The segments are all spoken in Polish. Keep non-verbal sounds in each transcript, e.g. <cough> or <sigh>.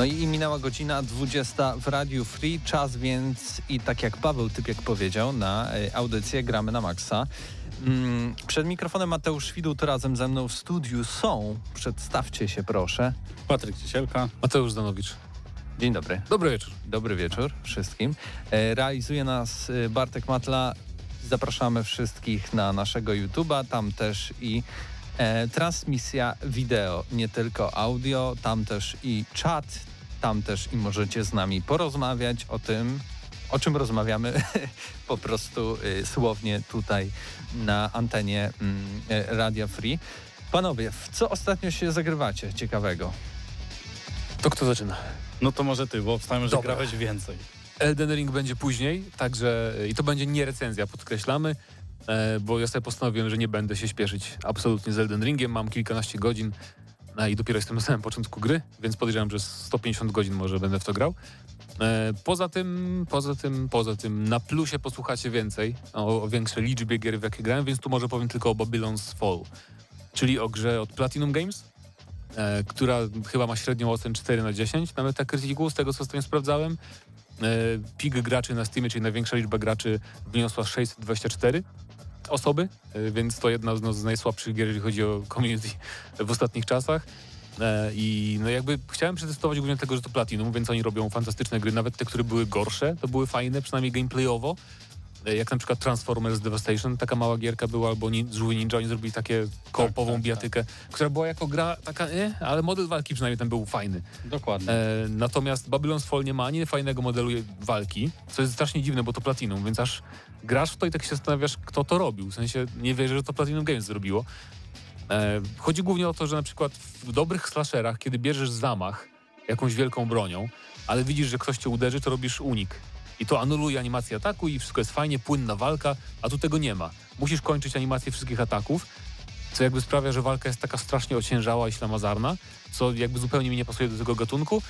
No i minęła godzina 20 w Radiu Free, czas więc i tak jak Paweł Typiek powiedział, na y, audycję Gramy na Maxa. Mm, przed mikrofonem Mateusz Widut razem ze mną w studiu są. Przedstawcie się proszę. Patryk Ciesielka. Mateusz Danowicz. Dzień dobry. Dobry wieczór. Dobry wieczór wszystkim. E, Realizuje nas y, Bartek Matla. Zapraszamy wszystkich na naszego YouTube'a, tam też i e, transmisja wideo, nie tylko audio, tam też i czat, tam też i możecie z nami porozmawiać o tym, o czym rozmawiamy <laughs> po prostu y, słownie tutaj na antenie mm, e, Radia Free. Panowie, w co ostatnio się zagrywacie ciekawego? To kto zaczyna? No to może ty, bo obstawiam, że Dobra. grałeś więcej. Elden Ring będzie później, także i to będzie nie recenzja, podkreślamy, e, bo ja sobie postanowiłem, że nie będę się śpieszyć absolutnie z Elden Ringiem. Mam kilkanaście godzin e, i dopiero jestem na samym początku gry, więc podejrzewam, że 150 godzin może będę w to grał. E, Poza tym, poza tym, poza tym na plusie posłuchacie więcej o, o większej liczbie gier, w jakie grałem, więc tu może powiem tylko o Babylon's Fall, czyli o grze od Platinum Games, e, która chyba ma średnią ocen 4 na 10 na Metacriticu, z tego co ostatnio sprawdzałem. E, Pik graczy na Steamie, czyli największa liczba graczy wyniosła 624 osoby, e, więc to jedna z, no, z najsłabszych gier, jeżeli chodzi o community w ostatnich czasach. E, I no jakby chciałem przetestować głównie tego, że to Platinum, więc oni robią fantastyczne gry, nawet te, które były gorsze, to były fajne, przynajmniej gameplayowo. E, Jak na przykład Transformers Devastation, taka mała gierka była, albo nin, Żółwie Ninja, oni zrobili takie koopową tak, bijatykę, która była jako gra taka, nie, ale model walki przynajmniej tam był fajny. Dokładnie. E, natomiast Babylon's Fall nie ma ani fajnego modelu walki, co jest strasznie dziwne, bo to Platinum, więc aż grasz w to i tak się zastanawiasz, kto to robił. W sensie nie wierzę, że to Platinum Games zrobiło. E, chodzi głównie o to, że na przykład w dobrych slasherach, kiedy bierzesz zamach jakąś wielką bronią, ale widzisz, że ktoś cię uderzy, to robisz unik. I to anuluje animację ataku i wszystko jest fajnie, płynna walka, a tu tego nie ma. Musisz kończyć animację wszystkich ataków, co jakby sprawia, że walka jest taka strasznie ociężała i ślamazarna, co jakby zupełnie mi nie pasuje do tego gatunku.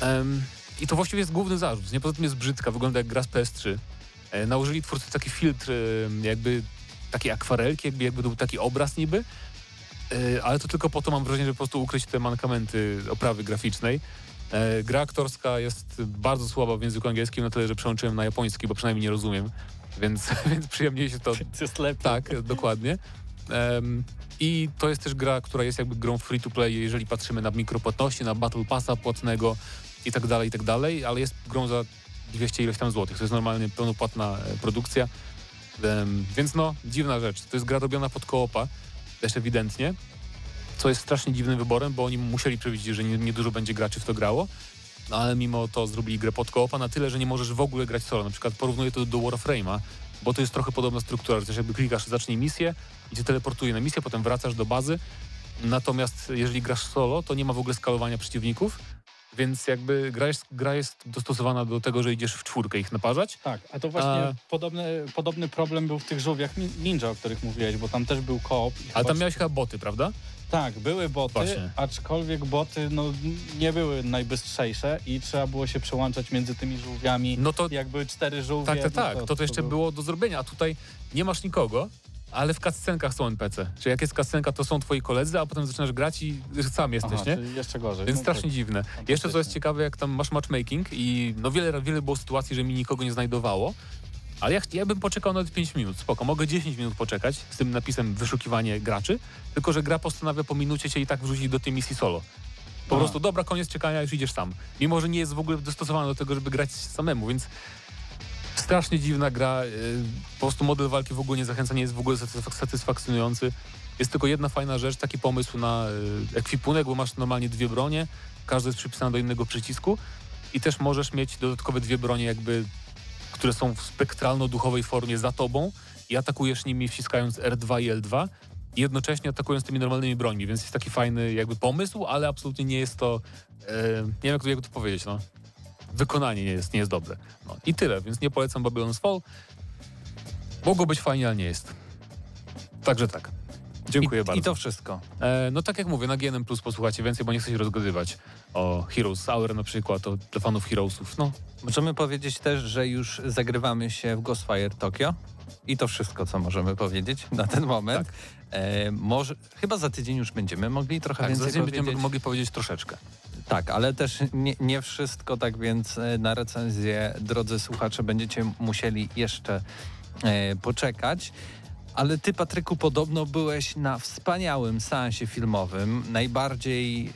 Em, I to właściwie jest główny zarzut. Nie poza tym jest brzydka, wygląda jak gra z PS3. E, nałożyli twórcy taki filtr, em, jakby takie akwarelki, jakby, jakby był taki obraz niby, E, ale to tylko po to mam wrażenie, że po prostu ukryć te mankamenty oprawy graficznej. E, Gra aktorska jest bardzo słaba w języku angielskim, na tyle, że przełączyłem na japoński, bo przynajmniej nie rozumiem, <laughs> więc, więc przyjemniej się to <laughs> jest lepiej. tak, dokładnie. I to jest też gra, która jest jakby grą free to play, jeżeli patrzymy na mikropłatności, na Battle Passa płatnego i tak dalej, i tak dalej, ale jest grą za 200 ileś tam złotych. To jest normalnie pełnopłatna e, produkcja. Więc no, dziwna rzecz. To jest gra robiona pod koopa, też ewidentnie, co jest strasznie dziwnym wyborem, bo oni musieli przewidzieć, że nie- niedużo będzie graczy w to grało, no ale mimo to zrobili grę pod koopa na tyle, że nie możesz w ogóle grać solo. Na przykład porównuję to do Warframe'a, bo to jest trochę podobna struktura, że też jakby klikasz, zacznij misję i cię teleportuje na misję, potem wracasz do bazy. Natomiast jeżeli grasz solo, to nie ma w ogóle skalowania przeciwników, więc jakby gra jest, gra jest dostosowana do tego, że idziesz w czwórkę ich naparzać. Tak, a to właśnie A- Podobny, podobny problem był w tych żółwiach nin- ninja, o których mówiłeś, bo tam też był koop. chyba- tam miałeś chyba boty, prawda? Tak, były boty, Właśnie. aczkolwiek boty no, nie były najbystrzejsze i trzeba było się przełączać między tymi żółwiami. No to Jak były cztery żółwie... tak, tak, no tak. To, to jeszcze był- było do zrobienia, a tutaj nie masz nikogo, ale w cutscenkach są NPC. Czyli jak jest cutscenka, to są twoi koledzy, a potem zaczynasz grać i sam jesteś, Aha, nie? jeszcze gorzej. Więc No strasznie tak. dziwne. Jeszcze co jest ciekawe, jak tam masz matchmaking i no wiele, wiele było sytuacji, że mi nikogo nie znajdowało, ale ja, ja bym poczekał nawet 5 minut, spoko, mogę 10 minut poczekać z tym napisem wyszukiwanie graczy, tylko że gra postanawia po minucie cię i tak wrzucić do tej misji solo. Po prostu dobra, koniec czekania, już idziesz sam. Mimo, że nie jest w ogóle dostosowana do tego, żeby grać samemu, więc strasznie dziwna gra. y, Po prostu model walki w ogóle nie zachęca, nie jest w ogóle satysfak- satysfakcjonujący. Jest tylko jedna fajna rzecz, taki pomysł na y, ekwipunek, bo masz normalnie dwie bronie, każda jest przypisana do innego przycisku i też możesz mieć dodatkowe dwie bronie jakby, które są w spektralno-duchowej formie za tobą i atakujesz nimi wciskając R2 i L2 i jednocześnie atakując tymi normalnymi brońmi, więc jest taki fajny jakby pomysł, ale absolutnie nie jest to, e, nie wiem jak to, jak to powiedzieć, no. Wykonanie nie jest, nie jest dobre. No i tyle, więc nie polecam Babylon's Fall. Mogło być fajnie, ale nie jest. Także tak. Dziękuję I, bardzo. I to wszystko. E, no tak jak mówię, na GNM Plus posłuchajcie więcej, bo nie chcę się rozgadywać o Heroes Hour na przykład, o dla fanów Heroesów. No, Możemy powiedzieć też, że już zagrywamy się w Ghostfire Tokyo. I to wszystko, co możemy powiedzieć na ten moment. E, może, chyba za tydzień już będziemy mogli trochę tak, więcej zatem powiedzieć. będziemy mogli powiedzieć troszeczkę. Tak, ale też nie, nie wszystko, tak więc e, na recenzję, drodzy słuchacze, będziecie musieli jeszcze e, poczekać. Ale ty, Patryku, podobno byłeś na wspaniałym seansie filmowym, najbardziej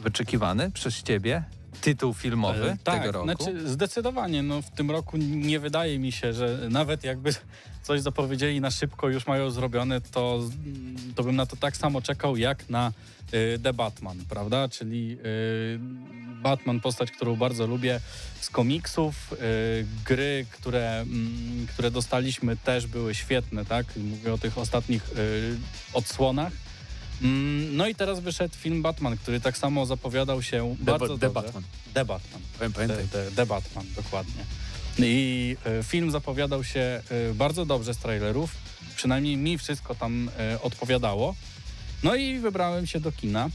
wyczekiwany przez ciebie tytuł filmowy E, tak, tego roku. Znaczy, zdecydowanie, no, w tym roku nie wydaje mi się, że nawet jakby coś zapowiedzieli na szybko, już mają zrobione, to, to bym na to tak samo czekał jak na y, The Batman, prawda? Czyli y, Batman, postać, którą bardzo lubię z komiksów. Y, gry, które, mm, które dostaliśmy też były świetne, tak? Mówię o tych ostatnich odsłonach. Mm, No i teraz wyszedł film Batman, który tak samo zapowiadał się The, bardzo The dobrze. Batman. The Batman. Pamiętaj. The, the, The Batman, dokładnie. I e, film zapowiadał się e, bardzo dobrze z trailerów. Przynajmniej mi wszystko tam e, odpowiadało. No i wybrałem się do kina.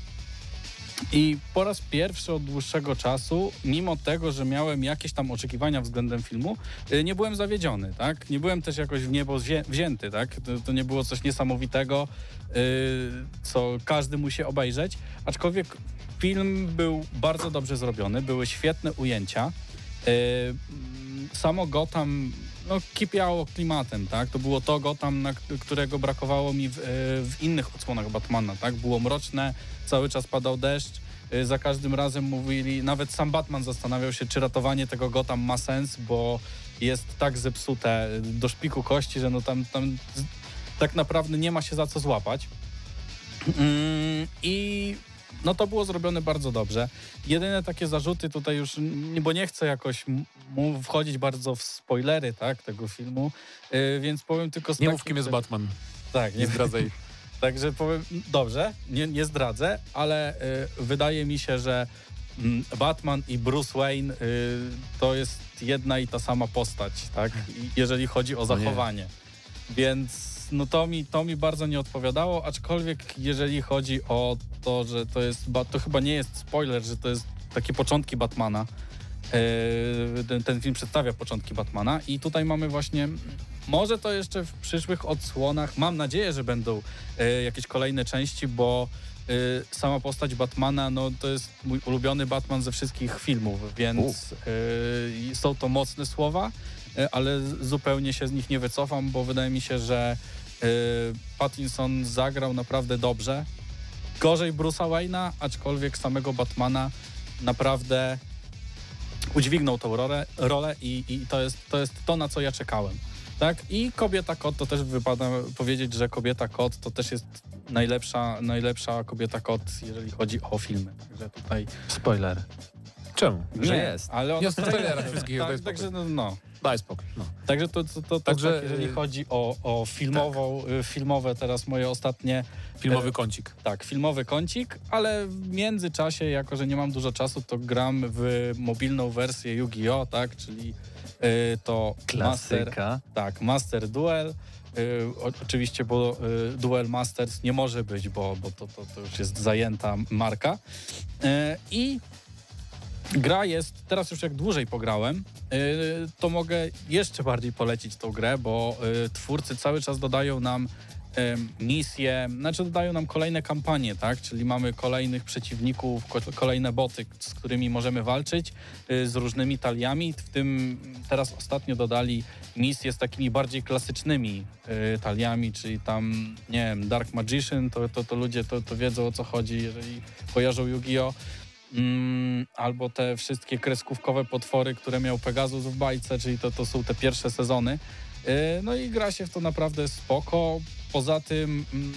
I po raz pierwszy od dłuższego czasu, mimo tego, że miałem jakieś tam oczekiwania względem filmu, e, nie byłem zawiedziony, tak? Nie byłem też jakoś w niebo wzię- wzięty, tak? To, to nie było coś niesamowitego, e, co każdy musi obejrzeć. Aczkolwiek film był bardzo dobrze zrobiony, były świetne ujęcia. Mm, Samo Gotham no, kipiało klimatem, tak? To było to Gotham, na którego brakowało mi w, e, w innych odsłonach Batmana, tak? Było mroczne, cały czas padał deszcz. e, Za każdym razem mówili, nawet sam Batman zastanawiał się, czy ratowanie tego Gotham ma sens, bo jest tak zepsute e, do szpiku kości, że no tam, tam tak naprawdę nie ma się za co złapać. Mm, I no to było zrobione bardzo dobrze. Jedyne takie zarzuty tutaj już, bo nie chcę jakoś wchodzić bardzo w spoilery tak, tego filmu, yy, więc powiem tylko z Nie mów, kim jest Batman. Tak, Nie zdradzaj. <laughs> także powiem, dobrze, nie, nie zdradzę, ale y, wydaje mi się, że mm, Batman i Bruce Wayne y, to jest jedna i ta sama postać, tak? Jeżeli chodzi o nie. zachowanie. Więc no to mi, to mi bardzo nie odpowiadało, aczkolwiek jeżeli chodzi o to, że to jest, to chyba nie jest spoiler, że to jest takie początki Batmana. Yy, ten, ten film przedstawia początki Batmana i tutaj mamy właśnie, może to jeszcze w przyszłych odsłonach, mam nadzieję, że będą e, jakieś kolejne części, bo e, sama postać Batmana, no to jest mój ulubiony Batman ze wszystkich filmów, więc są to mocne słowa, ale z- zupełnie się z nich nie wycofam, bo wydaje mi się, że e, Pattinson zagrał naprawdę dobrze. Gorzej Bruce'a Wayne'a, aczkolwiek samego Batmana naprawdę udźwignął tą rolę, rolę i, i to, jest, to jest to, na co ja czekałem. Tak? I kobieta kot, to też wypada powiedzieć, że kobieta kot to też jest najlepsza, najlepsza kobieta kot, jeżeli chodzi o filmy. Także tutaj Spoiler. Czemu? Że nie, jest. ale Nie, w trailerach tak, wszystkich tak. Także no, no. Daj spokój. No. Także to, to, to, Także, tak, jeżeli y, chodzi o, o filmową, y, filmowe teraz moje ostatnie Filmowy E, kącik. tak, filmowy kącik, ale w międzyczasie, jako że nie mam dużo czasu, to gram w mobilną wersję Yu-Gi-Oh!, tak, czyli y, to Master, Klasyka. tak, Master Duel. Y, oczywiście, bo y, Duel Masters nie może być, bo, bo to, to, to już jest zajęta marka. Y, I gra jest, teraz już jak dłużej pograłem, y, to mogę jeszcze bardziej polecić tą grę, bo y, twórcy cały czas dodają nam misje, znaczy dodają nam kolejne kampanie, tak? Czyli mamy kolejnych przeciwników, ko- kolejne boty, z którymi możemy walczyć, y, z różnymi taliami. W tym teraz ostatnio dodali misje z takimi bardziej klasycznymi taliami, czyli tam, nie wiem, Dark Magician, to, to, to ludzie to, to wiedzą o co chodzi, jeżeli kojarzą Yu-Gi-Oh! Mm, albo te wszystkie kreskówkowe potwory, które miał Pegasus w bajce, czyli to, to są te pierwsze sezony. Yy, No i gra się w to naprawdę spoko. Poza tym mm,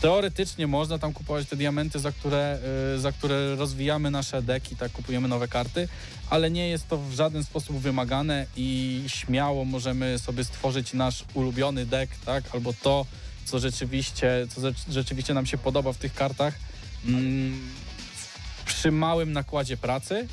teoretycznie można tam kupować te diamenty, za które, yy, za które rozwijamy nasze deki, tak kupujemy nowe karty, ale nie jest to w żaden sposób wymagane i śmiało możemy sobie stworzyć nasz ulubiony deck, tak? Albo to, co rzeczywiście, co ze- rzeczywiście nam się podoba w tych kartach. Mm, przy małym nakładzie pracy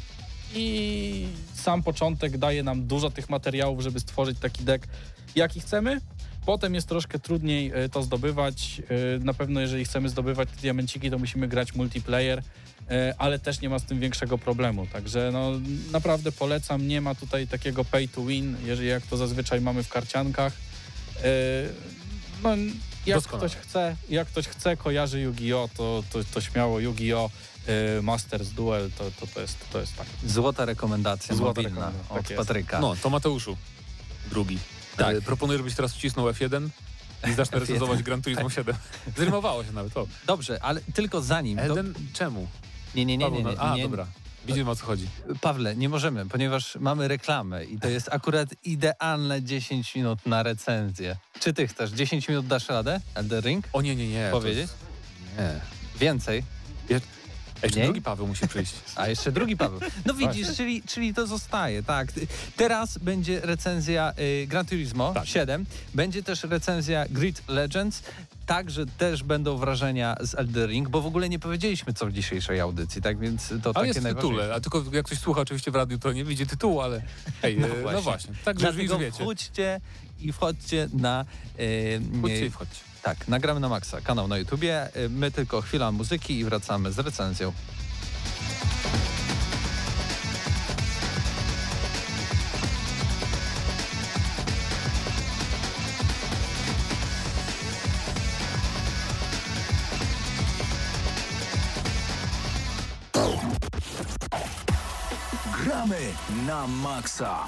i sam początek daje nam dużo tych materiałów, żeby stworzyć taki deck, jaki chcemy. Potem jest troszkę trudniej e, to zdobywać. E, Na pewno, jeżeli chcemy zdobywać te diamenciki, to musimy grać multiplayer, e, ale też nie ma z tym większego problemu. Także no, naprawdę polecam. Nie ma tutaj takiego pay to win, jeżeli jak to zazwyczaj mamy w karciankach. No, jak Doskonale. ktoś chce, jak ktoś chce, kojarzy Yu-Gi-Oh, to, to, to śmiało Yu-Gi-Oh Masters Duel, to, to, to, jest, to jest tak. Złota rekomendacja Złota mobilna rekomendacja, od tak. Patryka. No, to Mateuszu. Drugi. Tak. E, proponuję, żebyś teraz wcisnął F1 i zacznę <laughs> F1. recenzować Gran Turismo 7. <laughs> Zrymowało się nawet, o. Dobrze, ale tylko zanim... To... Eden, czemu? Nie, nie, nie, nie, nie, A, nie. dobra. Widzimy o co chodzi. Pawle, nie możemy, ponieważ mamy reklamę i to jest akurat idealne 10 minut na recenzję. Czy ty chcesz? 10 minut dasz radę? Elder Ring? O nie, nie, nie. Powiedzieć? jest- Nie. Więcej? Jeszcze drugi Paweł musi przyjść. <laughs> A jeszcze drugi Paweł. No widzisz, czyli, czyli to zostaje, tak. Teraz będzie recenzja y, Gran Turismo Tak. 7. Będzie też recenzja Grid Legends. Także też będą wrażenia z Elder Ring, bo w ogóle nie powiedzieliśmy co w dzisiejszej audycji, tak więc to Ale takie jest w tytule, a tylko jak ktoś słucha oczywiście w radiu, to nie widzi tytułu, ale <laughs> hej, No właśnie. no właśnie. Także już wiecie. wchodźcie i wchodźcie na... y, Chodźcie y, i wchodźcie. Tak, nagramy na maksa kanał na YouTubie. Y, My tylko chwila muzyki i wracamy z recenzją. Gramy na maksa.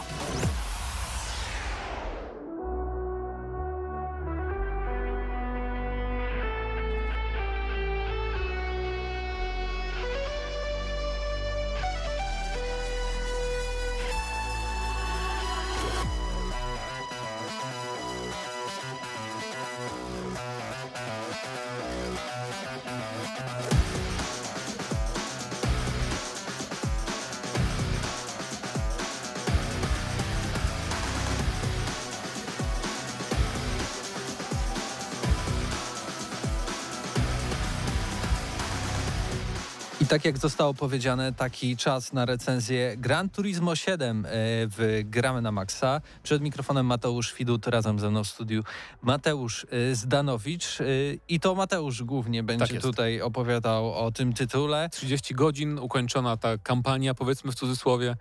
Tak jak zostało powiedziane, taki czas na recenzję Gran Turismo 7 e, w Gramy na Maxa. Przed mikrofonem Mateusz Widut, razem ze mną w studiu Mateusz e, Zdanowicz. e, I to Mateusz głównie będzie jest. tutaj opowiadał o tym tytule. 30 godzin, ukończona ta kampania, powiedzmy w cudzysłowie,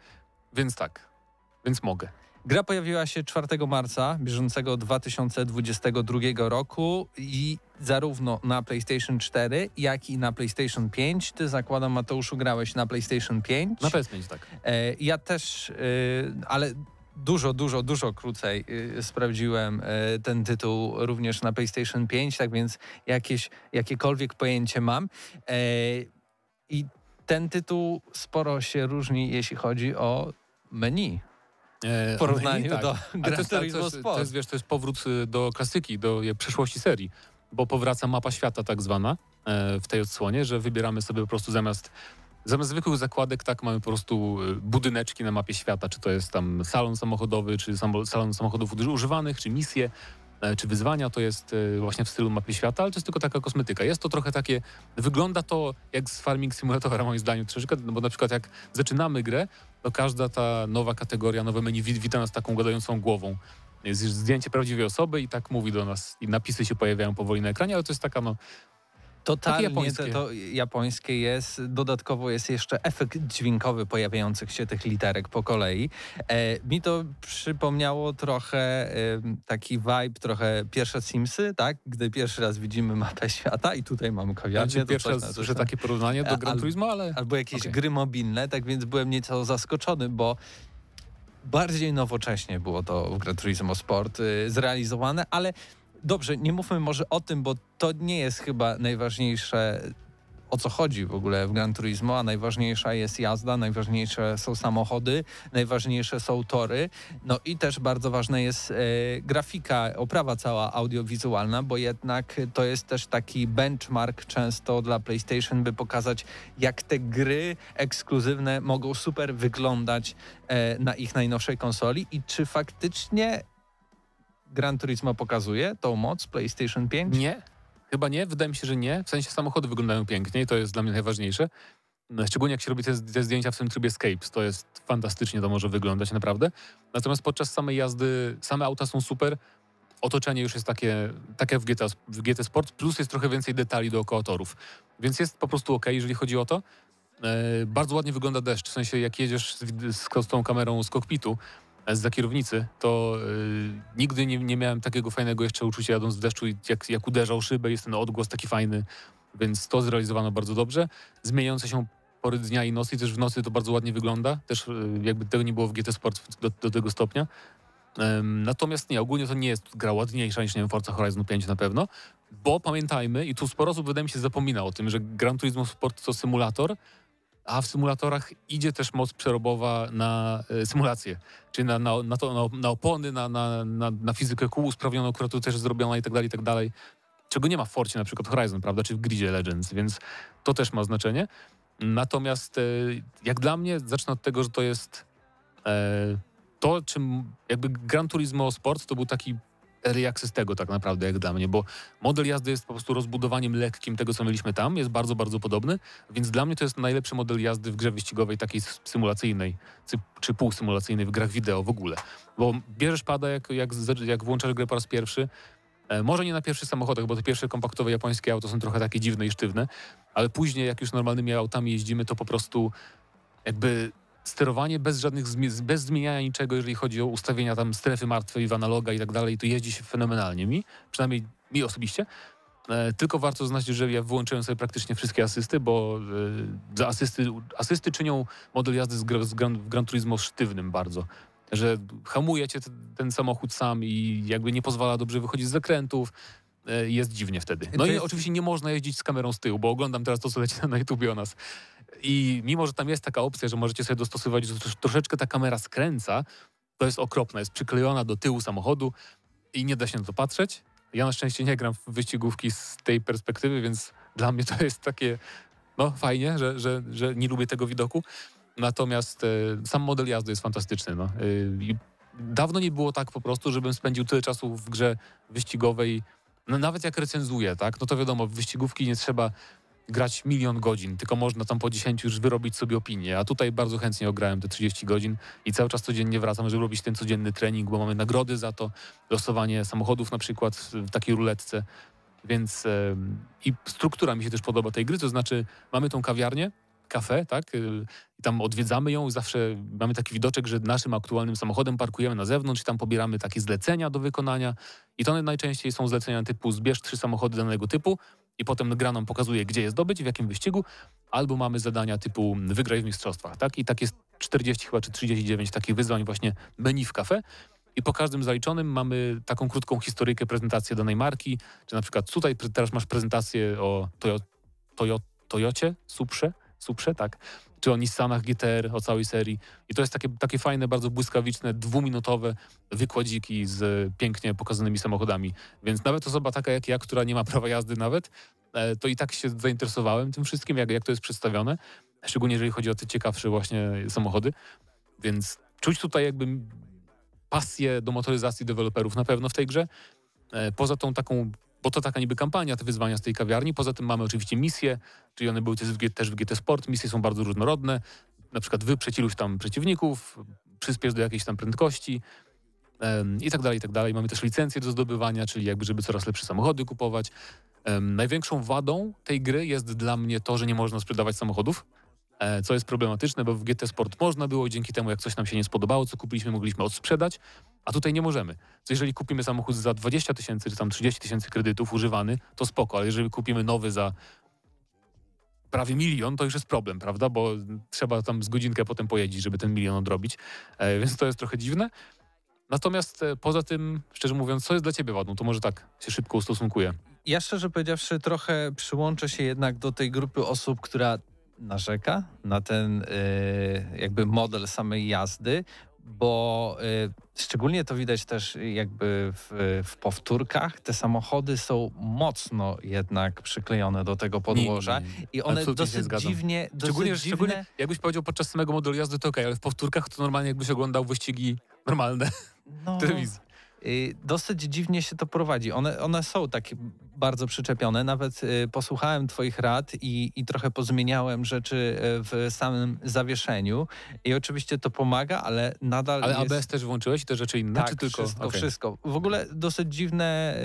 więc tak, więc mogę. Gra pojawiła się 4 marca bieżącego 2022 roku i zarówno na PlayStation 4, jak i na PlayStation 5. Ty zakładam, Mateuszu, grałeś na PlayStation 5. Na PS5 tak. E, Ja też, e, ale dużo, dużo, dużo krócej e, sprawdziłem e, ten tytuł również na PlayStation 5, tak więc jakieś, jakiekolwiek pojęcie mam. E, I ten tytuł sporo się różni, jeśli chodzi o menu. E, W porównaniu no i do Ale Gran to tak, to, jest, to jest, wiesz, to jest powrót y, do klasyki, do je- przeszłości serii, bo powraca mapa świata tak zwana e, w tej odsłonie, że wybieramy sobie po prostu zamiast Zamiast zwykłych zakładek, tak, mamy po prostu y, budyneczki na mapie świata, czy to jest tam salon samochodowy, czy salon samochodów używanych, czy misje, e, czy wyzwania, to jest właśnie w stylu mapy świata, ale to jest tylko taka kosmetyka. Jest to trochę takie, wygląda to jak z Farming Simulatora moim zdaniem troszeczkę, no bo na przykład jak zaczynamy grę, to każda ta nowa kategoria, nowe menu wit- wita nas taką gadającą głową. Jest zdjęcie prawdziwej osoby i tak mówi do nas i napisy się pojawiają powoli na ekranie, ale to jest taka no, Totalnie japońskie. To, to japońskie jest. Dodatkowo jest jeszcze efekt dźwiękowy pojawiających się tych literek po kolei. E, mi to przypomniało trochę e, taki vibe, trochę pierwsze Simsy, tak? Gdy pierwszy raz widzimy mapę świata i tutaj mamy ja kawiarnię. pierwszy coś raz słyszę takie porównanie do A- Gran Turismo, ale Albo jakieś Okej. gry mobilne, tak więc byłem nieco zaskoczony, bo bardziej nowocześnie było to w Gran Turismo Sport y, zrealizowane, ale dobrze, nie mówmy może o tym, bo to nie jest chyba najważniejsze o co chodzi w ogóle w Gran Turismo, a najważniejsza jest jazda, najważniejsze są samochody, najważniejsze są tory, no i też bardzo ważna jest e, grafika, oprawa cała audiowizualna, bo jednak to jest też taki benchmark często dla PlayStation, by pokazać jak te gry ekskluzywne mogą super wyglądać e, na ich najnowszej konsoli i czy faktycznie Gran Turismo pokazuje tą moc PlayStation 5? Nie, chyba nie. Wydaje mi się, że nie. W sensie samochody wyglądają pięknie i to jest dla mnie najważniejsze. No, Szczególnie jak się robi te, te zdjęcia w tym trybie Scapes, to jest fantastycznie to może wyglądać naprawdę. Natomiast podczas samej jazdy same auta są super. Otoczenie już jest takie, takie w GTA, w GT Sport, plus jest trochę więcej detali dookoła torów. Więc jest po prostu ok, jeżeli chodzi o to. E, bardzo ładnie wygląda deszcz, w sensie jak jedziesz z, z, z tą kamerą z kokpitu, e, z kierownicy, to e, nigdy nie, nie miałem takiego fajnego jeszcze uczucia jadąc w deszczu, jak, jak uderzał szybę, jest ten odgłos taki fajny, więc to zrealizowano bardzo dobrze. Zmieniające się pory dnia i nocy, też w nocy to bardzo ładnie wygląda, też e, jakby tego nie było w GT Sport do, do tego stopnia. Natomiast nie, ogólnie to nie jest gra ładniejsza niż nie wiem, Forza Horizon 5 na pewno, bo pamiętajmy, i tu sporo osób wydaje mi się zapomina o tym, że Gran Turismo Sport to symulator, a w symulatorach idzie też moc przerobowa na e, symulację, czyli na, na, na, to, na, na opony, na, na, na, na fizykę kół usprawnioną, która tu też zrobiona i tak dalej, i tak dalej, czego nie ma w Forcie na przykład Horizon, prawda, czy w Gridzie Legends, więc to też ma znaczenie. Natomiast e, jak dla mnie, zacznę od tego, że to jest e, to, czym jakby Gran Turismo Sport to był taki early access tego tak naprawdę, jak dla mnie, bo model jazdy jest po prostu rozbudowaniem lekkim tego, co mieliśmy tam, jest bardzo, bardzo podobny, więc dla mnie to jest najlepszy model jazdy w grze wyścigowej, takiej symulacyjnej, czy, czy półsymulacyjnej w grach wideo w ogóle. Bo bierzesz pada, jak, jak, jak włączasz grę po raz pierwszy, e, może nie na pierwszych samochodach, bo te pierwsze kompaktowe japońskie auto są trochę takie dziwne i sztywne, ale później, jak już normalnymi autami jeździmy, to po prostu jakby sterowanie bez żadnych bez zmieniania niczego, jeżeli chodzi o ustawienia tam strefy martwej w analoga i tak dalej, to jeździ się fenomenalnie mi, przynajmniej mi osobiście. E, tylko warto zaznaczyć, że ja wyłączyłem sobie praktycznie wszystkie asysty, bo e, za asysty, asysty czynią model jazdy z, z Gran, Gran Turismo sztywnym bardzo. Że hamujecie ten samochód sam i jakby nie pozwala dobrze wychodzić z zakrętów. E, jest dziwnie wtedy. No To i jest- oczywiście nie można jeździć z kamerą z tyłu, bo oglądam teraz to, co leci na YouTubie o nas. I mimo, że tam jest taka opcja, że możecie sobie dostosować, że trosz- troszeczkę ta kamera skręca, to jest okropne. Jest przyklejona do tyłu samochodu i nie da się na to patrzeć. Ja na szczęście nie gram w wyścigówki z tej perspektywy, więc dla mnie to jest takie, no fajnie, że, że, że nie lubię tego widoku. Natomiast e, sam model jazdy jest fantastyczny. No. I dawno nie było tak po prostu, żebym spędził tyle czasu w grze wyścigowej, no, nawet jak recenzuję, tak? No to wiadomo, w wyścigówki nie trzeba grać milion godzin, tylko można tam po 10 już wyrobić sobie opinię. A tutaj bardzo chętnie ograłem te 30 godzin i cały czas codziennie wracam, żeby robić ten codzienny trening, bo mamy nagrody za to, losowanie samochodów na przykład w- takiej ruletce. Więc em, i struktura mi się też podoba tej gry, to znaczy mamy tą kawiarnię, kafe, tak? y, I tam odwiedzamy ją, zawsze mamy taki widoczek, że naszym aktualnym samochodem parkujemy na zewnątrz i tam pobieramy takie zlecenia do wykonania. I to najczęściej są zlecenia typu zbierz trzy samochody danego typu i potem gra nam pokazuje, gdzie je zdobyć, w jakim wyścigu, albo mamy zadania typu wygraj w mistrzostwach, tak? I tak jest 40 chyba, czy 39 takich wyzwań właśnie menu w kafe. I po każdym zaliczonym mamy taką krótką historyjkę, prezentację danej marki, czy na przykład tutaj teraz masz prezentację o Toyo, Toyo, Toyocie, Suprze, Suprze, tak? Czy o Nissanach GTR, o całej serii. I to jest takie, takie fajne, bardzo błyskawiczne, dwuminutowe wykładziki z pięknie pokazanymi samochodami. Więc nawet osoba taka jak ja, która nie ma prawa jazdy nawet, e, to i tak się zainteresowałem tym wszystkim, jak, jak to jest przedstawione. Szczególnie jeżeli chodzi o te ciekawsze właśnie samochody. Więc czuć tutaj jakby pasję do motoryzacji deweloperów na pewno w tej grze. E, Poza tą taką, bo to taka niby kampania, te wyzwania z tej kawiarni. Poza tym mamy oczywiście misje, czyli one były też w, GT Sport. Misje są bardzo różnorodne. Na przykład wyprzeć iluś tam przeciwników, przyspiesz do jakiejś tam prędkości em, i tak dalej, i tak dalej. Mamy też licencje do zdobywania, czyli jakby żeby coraz lepsze samochody kupować. Em, Największą wadą tej gry jest dla mnie to, że nie można sprzedawać samochodów, co jest problematyczne, bo w GT Sport można było, dzięki temu jak coś nam się nie spodobało, co kupiliśmy, mogliśmy odsprzedać, a tutaj nie możemy. Co jeżeli kupimy samochód za 20 tysięcy czy tam 30 tysięcy kredytów używany, to spoko, ale jeżeli kupimy nowy za prawie milion, to już jest problem, prawda? Bo trzeba tam z godzinkę potem pojeździć, żeby ten milion odrobić, e, więc to jest trochę dziwne. Natomiast e, poza tym, szczerze mówiąc, co jest dla ciebie wadą, to może tak się szybko ustosunkuję. Ja szczerze powiedziawszy trochę przyłączę się jednak do tej grupy osób, która narzeka na ten y, jakby model samej jazdy, bo y, szczególnie to widać też jakby w, w powtórkach. Te samochody są mocno jednak przyklejone do tego podłoża Nie, nie, nie. i one Absolutnie dosyć dziwnie, Szczególnie, dosyć szczególnie dziwne, jakbyś powiedział podczas samego modelu jazdy, to okej, ale w powtórkach to normalnie jakbyś oglądał wyścigi normalne no, <laughs> telewizji. Y, Dosyć dziwnie się to prowadzi. One, one są takie bardzo przyczepione. Nawet y, posłuchałem Twoich rad i, i trochę pozmieniałem rzeczy y, w samym zawieszeniu. I oczywiście to pomaga, ale nadal. Ale jest... ABS też włączyłeś i te rzeczy inne, Tak, czy tylko... wszystko, okej. wszystko. W ogóle dosyć dziwne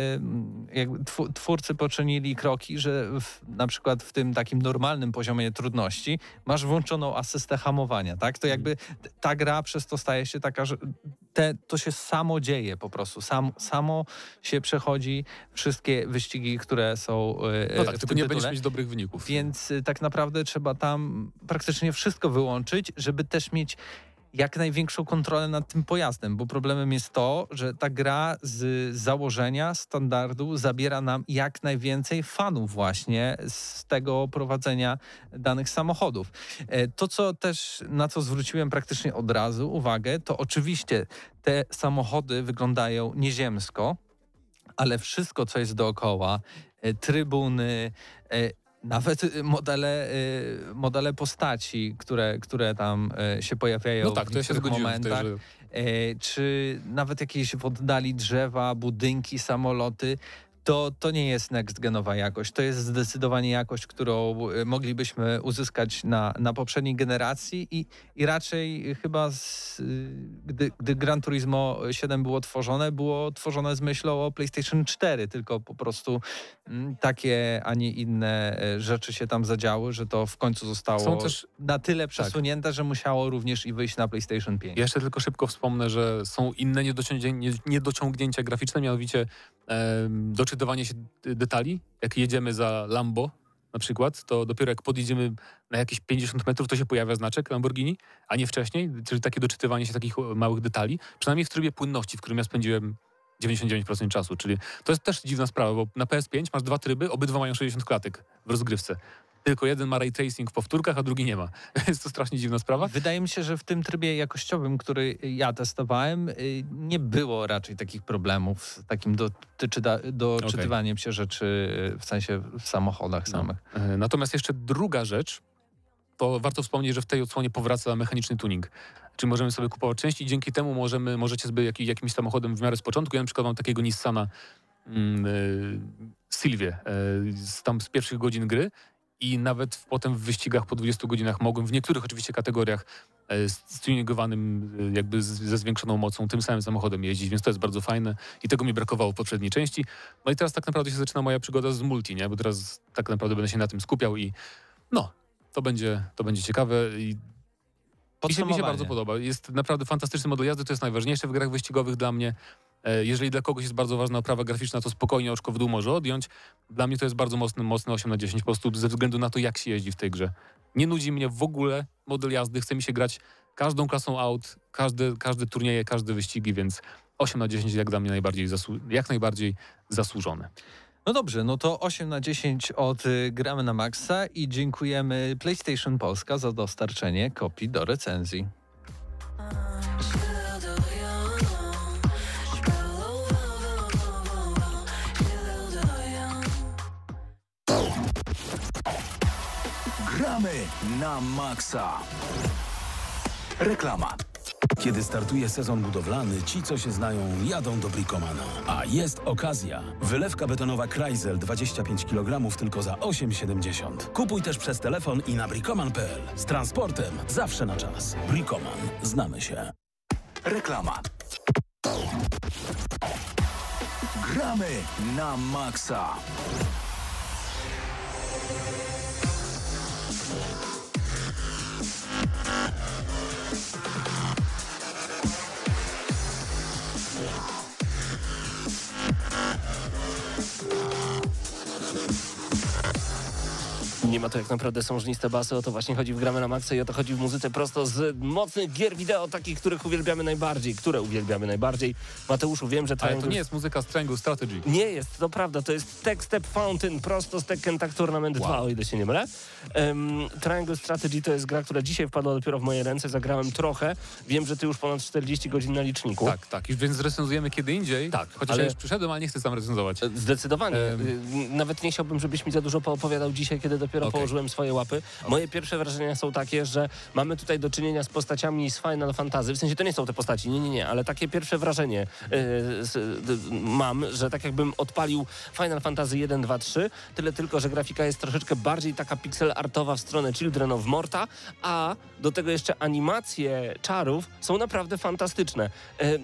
y, jakby twórcy poczynili kroki, że w, na przykład w tym takim normalnym poziomie trudności masz włączoną asystę hamowania, tak? To jakby t- ta gra przez to staje się taka, że te, to się samo dzieje po prostu. Sam, samo się przechodzi wszystkie wyścigi, które są y, No w tak, tym tylko nie będziesz mieć dobrych wyników. Więc y, tak naprawdę trzeba tam praktycznie wszystko wyłączyć, żeby też mieć jak największą kontrolę nad tym pojazdem, bo problemem jest to, że ta gra z założenia, standardu zabiera nam jak najwięcej fanów właśnie z tego prowadzenia danych samochodów. E, To, co też, na co zwróciłem praktycznie od razu uwagę, to oczywiście te samochody wyglądają nieziemsko, ale wszystko, co jest dookoła, e, trybuny, e, nawet e, modele, e, modele postaci, które, które tam e, się pojawiają No tak, w to ja się momentach, że e, czy nawet jakieś w oddali drzewa, budynki, samoloty, to, to nie jest next-genowa jakość. To jest zdecydowanie jakość, którą e, moglibyśmy uzyskać na, na poprzedniej generacji i, i raczej chyba z, y, gdy, gdy Gran Turismo 7 było tworzone, było tworzone z myślą o PlayStation 4, tylko po prostu mm, takie, a nie inne e, rzeczy się tam zadziały, że to w końcu zostało Są też- na tyle przesunięte, że musiało również i wyjść na PlayStation 5. Ja jeszcze tylko szybko wspomnę, że są inne niedociągnięcia, nie- niedociągnięcia graficzne, mianowicie em, doczytywanie się detali. Jak jedziemy za Lambo na przykład, to dopiero jak podjedziemy na jakieś 50 metrów, to się pojawia znaczek Lamborghini, a nie wcześniej, czyli takie doczytywanie się takich małych detali, przynajmniej w trybie płynności, w którym ja spędziłem 99% czasu, czyli to jest też dziwna sprawa, bo na PS5 masz dwa tryby, obydwa mają 60 klatek w rozgrywce. Tylko jeden ma ray tracing w powtórkach, a drugi nie ma. <laughs> Jest to strasznie dziwna sprawa. Wydaje mi się, że w tym trybie jakościowym, który ja testowałem, y, nie było raczej takich problemów z takim doczyta- doczytywaniem się rzeczy y, w sensie w samochodach No. samych. E, Natomiast jeszcze druga rzecz, to warto wspomnieć, że w tej odsłonie powraca mechaniczny tuning. Czyli możemy sobie kupować części i dzięki temu możemy, możecie sobie jak, jakimś samochodem w miarę z początku. Ja na przykład mam takiego Nissana mm, y, Sylwię y, z, tam z pierwszych godzin gry i nawet potem w wyścigach po 20 godzinach mogłem w niektórych oczywiście kategoriach e, z tuningowanym e, jakby ze zwiększoną mocą tym samym samochodem jeździć, więc to jest bardzo fajne i tego mi brakowało w poprzedniej części. No i teraz tak naprawdę się zaczyna moja przygoda z multi, nie? bo teraz tak naprawdę będę się na tym skupiał i no, to będzie, to będzie ciekawe i mi się, mi się bardzo podoba. Jest naprawdę fantastyczny model jazdy, to jest najważniejsze w grach wyścigowych dla mnie. E, Jeżeli dla kogoś jest bardzo ważna oprawa graficzna, to spokojnie oczko w dół może odjąć. Dla mnie to jest bardzo mocny, mocny 8 na 10 po prostu ze względu na to, jak się jeździ w tej grze. Nie nudzi mnie w ogóle model jazdy, chce mi się grać każdą klasą aut, każde, każde turnieje, każde wyścigi, więc 8 na 10 jak dla mnie najbardziej, zasłu- jak najbardziej zasłużone. No dobrze, no to 8 na 10 od y, Gramy na Maxa i dziękujemy PlayStation Polska za dostarczenie kopii do recenzji. Gramy na maksa. Reklama. Kiedy startuje sezon budowlany, ci, co się znają, jadą do Bricomana. A jest okazja. Wylewka betonowa Kreisel 25 kg tylko za 8,70. Kupuj też przez telefon i na bricoman.pl. Z transportem zawsze na czas. Bricoman. Znamy się. Reklama. Gramy na maksa. Thank you. Nie ma to jak naprawdę sążniste basy, o to właśnie chodzi w Gramy na Maxa i o to chodzi w muzyce prosto z mocnych gier wideo, takich, których uwielbiamy najbardziej, które uwielbiamy najbardziej. Mateuszu, wiem, że Ale to Triangle... nie jest muzyka z Triangle Strategy. Nie jest, to prawda, to jest Tech Step Fountain prosto z Tekken Tag Tournament 2, o ile się nie mylę. Um, Triangle Strategy to jest gra, która dzisiaj wpadła dopiero w moje ręce, zagrałem trochę. Wiem, że ty już ponad 40 godzin na liczniku. Tak, tak. Więc recenzujemy kiedy indziej. Tak, Chociaż ale- ja już przyszedłem, ale nie chcę sam recenzować. E, Zdecydowanie. Y, Nawet nie chciałbym, żebyś mi za dużo poopowiadał dzisiaj, kiedy dopiero Okej. położyłem swoje łapy. Moje pierwsze wrażenia są takie, że mamy tutaj do czynienia z postaciami z Final Fantasy. W sensie to nie są te postaci, nie, nie, nie, ale takie pierwsze wrażenie y, z, d, mam, że tak jakbym odpalił Final Fantasy 1, 2, 3, tyle tylko, że grafika jest troszeczkę bardziej taka pixel artowa w stronę Children of Morta, a do tego jeszcze animacje czarów są naprawdę fantastyczne. Y,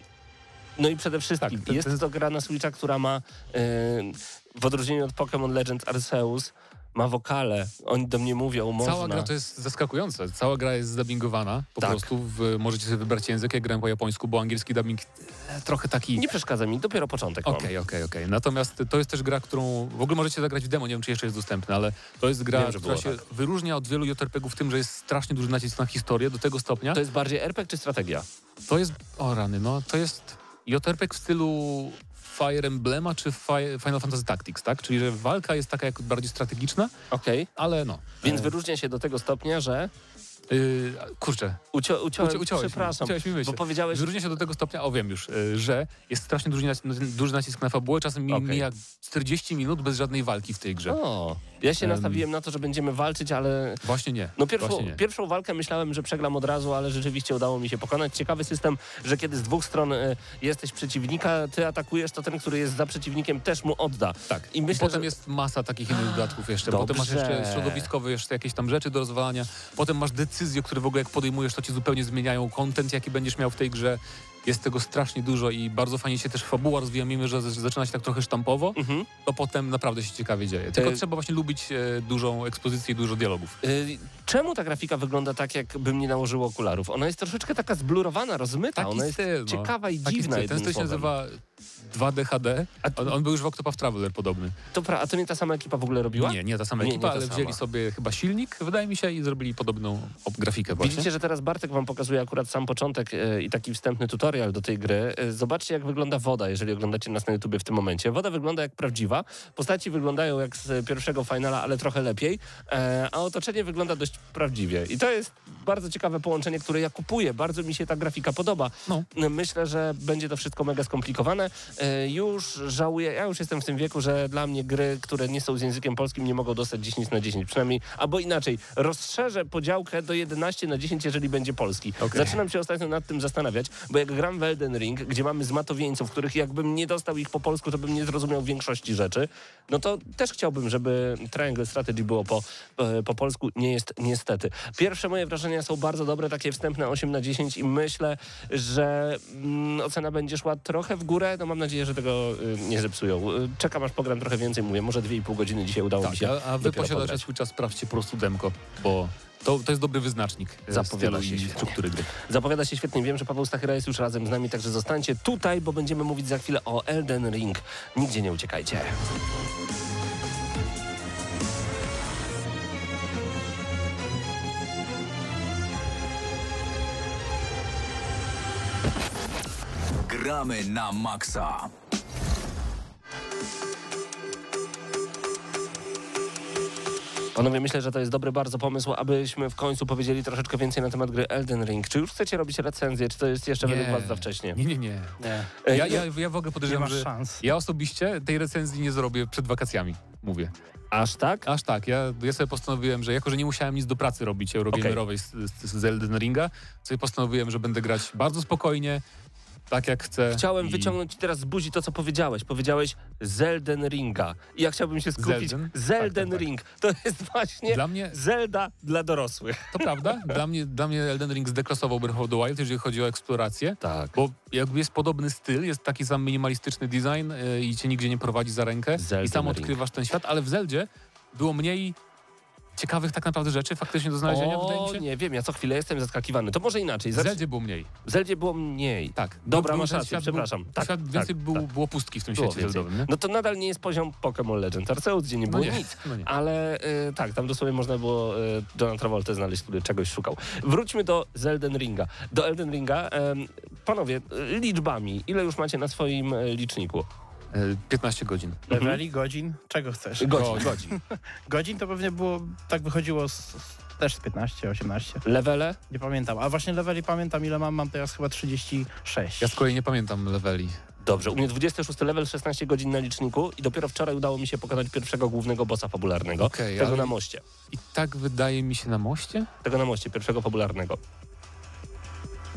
no i przede wszystkim Tak, to- jest to- gra na Switcha, która ma yy, w odróżnieniu od Pokémon Legends Arceus ma wokale. Oni do mnie mówią, można. Cała gra to jest zaskakujące. Cała gra jest zdubbingowana. Po Tak. prostu w, możecie sobie wybrać język. Ja grałem po japońsku, bo angielski dubbing e, trochę taki... Nie przeszkadza mi, dopiero początek. Okej, okej, okej. Natomiast to jest też gra, którą w ogóle możecie zagrać w demo, nie wiem czy jeszcze jest dostępna, ale to jest gra, Wiem, która się tak. wyróżnia od wielu JRPG-ów tym, że jest strasznie duży nacisk na historię do tego stopnia. To jest bardziej RPG czy strategia? To jest, o rany, no to jest JRPG w stylu Fire Emblema czy Fi- Final Fantasy Tactics, tak? Czyli, że walka jest taka jak bardziej strategiczna, Okej. ale no. Więc e, wyróżnia się do tego stopnia, że... Yy, kurczę, Ucio, uciąłem, uci- uciąłeś przepraszam, mi, mi bo powiedziałeś... Wyróżnia się do tego stopnia, o wiem już, y, że jest strasznie duży, nacisk- duży nacisk na fabułę, czasem mi Okej. mija 40 minut bez żadnej walki w tej grze. O, ja się Em. nastawiłem na to, że będziemy walczyć, ale Właśnie nie. No pierwszą, nie. pierwszą walkę myślałem, że przegram od razu, ale rzeczywiście udało mi się pokonać. Ciekawy system, że kiedy z dwóch stron y, jesteś przeciwnika, ty atakujesz, to ten, który jest za przeciwnikiem też mu odda. Tak. I myślę, Potem że... jest masa takich innych dodatków jeszcze. Potem masz Dobrze. jeszcze środowiskowe, jeszcze jakieś tam rzeczy do rozwalania. Potem masz decyzje, które w ogóle jak podejmujesz, to ci zupełnie zmieniają content, jaki będziesz miał w tej grze. Jest tego strasznie dużo i bardzo fajnie się też fabuła rozwija, mimo że zaczyna się tak trochę sztampowo, Mhm. to potem naprawdę się ciekawie dzieje. Tylko Y- trzeba właśnie lubić e, dużą ekspozycję i dużo dialogów. Y, Czemu ta grafika wygląda tak, jakbym nie nałożył okularów? Ona jest troszeczkę taka zblurowana, rozmyta. Taki Ona jest styl, no. ciekawa i Taki dziwna styl. Ten styl się nazywa 2D HD. A- On, on był już w Octopath Traveler podobny. To pra- a to nie ta sama ekipa w ogóle robiła? Nie, nie ta sama Nie, ekipa, nie ta ale sama. wzięli sobie chyba silnik, wydaje mi się, i zrobili podobną grafikę właśnie. Widzicie, że teraz Bartek wam pokazuje akurat sam początek e, i taki wstępny tutorial do tej gry. E, Zobaczcie, jak wygląda woda, jeżeli oglądacie nas na YouTubie w tym momencie. Woda wygląda jak prawdziwa, postaci wyglądają jak z pierwszego finala, ale trochę lepiej, e, a otoczenie wygląda dość prawdziwie. I to jest bardzo ciekawe połączenie, które ja kupuję. Bardzo mi się ta grafika podoba. No. Myślę, że będzie to wszystko mega skomplikowane. E, Już żałuję, ja już jestem w tym wieku, że dla mnie gry, które nie są z językiem polskim, nie mogą dostać 10 na 10 przynajmniej, albo inaczej, rozszerzę podziałkę do 11 na 10, jeżeli będzie polski. Okej. Zaczynam się ostatnio nad tym zastanawiać, bo jak gram w Elden Ring, gdzie mamy zmatowieńców, których jakbym nie dostał ich po polsku, to bym nie zrozumiał większości rzeczy, no to też chciałbym, żeby Triangle Strategy było po, e, po polsku. Nie jest niestety. Pierwsze moje wrażenia są bardzo dobre, takie wstępne 8 na 10 i myślę, że mm, ocena będzie szła trochę w górę. No mam nadzieję, że tego y, nie zepsują. Y, Czekam aż pogram trochę więcej, mówię, może 2,5 godziny dzisiaj udało mi Tak, się a, a wy posiadacze pograć. Switcha sprawdźcie po prostu demko, bo to, to jest dobry wyznacznik e, Zapowiada się struktury gry. Zapowiada się świetnie. Wiem, że Paweł Stachyra jest już razem z nami, także zostańcie tutaj, bo będziemy mówić za chwilę o Elden Ring. Nigdzie nie uciekajcie. Gramy na maksa. Panowie, myślę, że to jest dobry bardzo pomysł, abyśmy w końcu powiedzieli troszeczkę więcej na temat gry Elden Ring. Czy już chcecie robić recenzję, czy to jest jeszcze według was za wcześnie? Nie, nie, nie. Nie, Ja, ja, ja w ogóle nie podejrzewam, masz że szans. ja osobiście tej recenzji nie zrobię przed wakacjami, mówię. Aż tak? Aż tak, ja, ja sobie postanowiłem, że jako, że nie musiałem nic do pracy robić Eurogamerowej z, z, z Elden Ringa, sobie postanowiłem, że będę grać bardzo spokojnie, tak jak chcę. Chciałem i- wyciągnąć teraz z buzi to, co powiedziałeś. Powiedziałeś Zelden Ringa. I ja chciałbym się skupić. Zelden? Zelden Tak, tak, tak. Ring. To jest właśnie Dla mnie, Zelda dla dorosłych. to prawda, dla mnie, dla mnie Elden Ring zdeklasował Breath of the Wild, jeżeli chodzi o eksplorację. Tak. Bo jakby jest podobny styl, jest taki sam minimalistyczny design yy, i cię nigdzie nie prowadzi za rękę Zelden i sam Ring. odkrywasz ten świat, ale w Zeldzie było mniej ciekawych tak naprawdę rzeczy faktycznie do znalezienia, wydaje mi O, się. nie wiem, ja co chwilę jestem zaskakiwany. To może inaczej. W Zacz... Zeldzie było mniej. W Zeldzie było mniej. Tak. Dobra, masz rację, przepraszam. Był, Tak, świat tak, więcej był, tak. było pustki w tym Było świecie zeldowym, nie? No to nadal nie jest poziom Pokémon Legends Arceus, gdzie nie było no nie, nic. No nie. Ale y, tak, tam dosłownie można było y, Johna Travolta znaleźć, który czegoś szukał. Wróćmy do Zelden Ringa. Do Elden Ringa. em, panowie, y, liczbami. Ile już macie na swoim y, liczniku? E, 15 godzin. Leveli, godzin, czego chcesz? Godzin, godzin. <laughs> Godzin to pewnie było, tak wychodziło z, z, też z 15, 18. Levele? Nie pamiętam. A właśnie leveli pamiętam ile mam, mam teraz chyba 36. Ja z kolei nie pamiętam leveli. Dobrze, u mnie 26 level, 16 godzin na liczniku i dopiero wczoraj udało mi się pokonać pierwszego głównego bossa fabularnego. Okej, tego ale- na moście. I tak wydaje mi się na moście? Tego na moście, pierwszego fabularnego.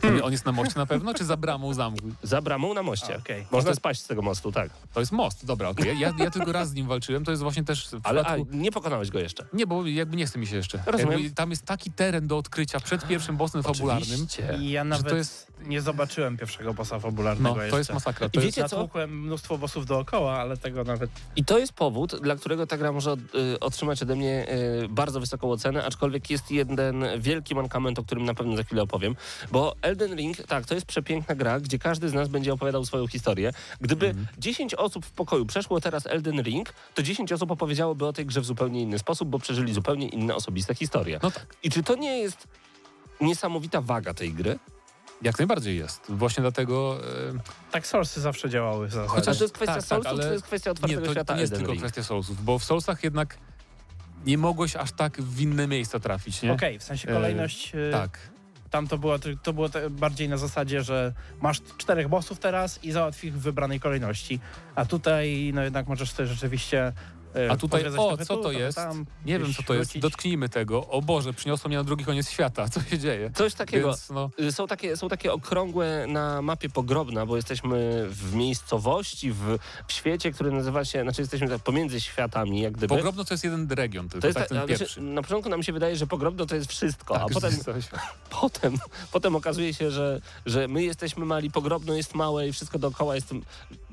On- On jest na moście na pewno, czy za bramą zamku? Za bramą na moście. A, okej. Można To- spaść z tego mostu, tak. To jest most, dobra, okej. Ja, ja tylko raz z nim walczyłem, to jest właśnie też Ale a, przypadku... nie pokonałeś go jeszcze. Nie, bo jakby nie chce mi się jeszcze. Rozumiem. Jakby tam jest taki teren do odkrycia przed pierwszym bossem fabularnym. Oczywiście. I ja nawet to jest- nie zobaczyłem pierwszego bossa fabularnego No, jeszcze. to jest masakra. I To jest, wiecie co? Natłukłem mnóstwo bossów dookoła, ale tego nawet... I to jest powód, dla którego ta gra może od, y, otrzymać ode mnie y, bardzo wysoką ocenę, aczkolwiek jest jeden wielki mankament, o którym na pewno za chwilę opowiem, bo Elden Ring, tak, to jest przepiękna gra, gdzie każdy z nas będzie opowiadał swoją historię. Gdyby Mhm. 10 osób w pokoju przeszło teraz Elden Ring, to 10 osób opowiedziałoby o tej grze w zupełnie inny sposób, bo przeżyli zupełnie inne osobiste historie. no tak, I czy to nie jest niesamowita waga tej gry? jak najbardziej jest. Właśnie dlatego... E, Tak Source'y zawsze działały. Chociaż to jest kwestia tak, tak, Soulsów, ale czy to jest kwestia nie, otwartego to, świata to nie jest Elden tylko Ring? kwestia Soulsów, bo w Soulsach jednak nie mogłeś aż tak w inne miejsca trafić, nie? Okej, w sensie kolejność... y, Tak. Tam to było, to było bardziej na zasadzie, że masz czterech bossów teraz i załatw ich w wybranej kolejności. A tutaj no jednak możesz sobie rzeczywiście A tutaj, o, co to jest? Tam, Nie wiem, co to jest. wrócić. Dotknijmy tego. O Boże, przyniosło mnie na drugi koniec świata. <laughs> Co się dzieje? Coś takiego. Więc, no, Y, Są takie, są takie okrągłe na mapie pogrobna, bo jesteśmy w miejscowości, w, w świecie, który nazywa się, znaczy jesteśmy tak pomiędzy światami, jak gdyby. Pogrobno to jest jeden region tylko, to jest tak ta- ten wiecie, pierwszy. na początku nam się wydaje, że pogrobno to jest wszystko, Tak, a potem, <laughs> <laughs> potem, potem okazuje się, że, że my jesteśmy mali, pogrobno jest małe i wszystko dookoła jest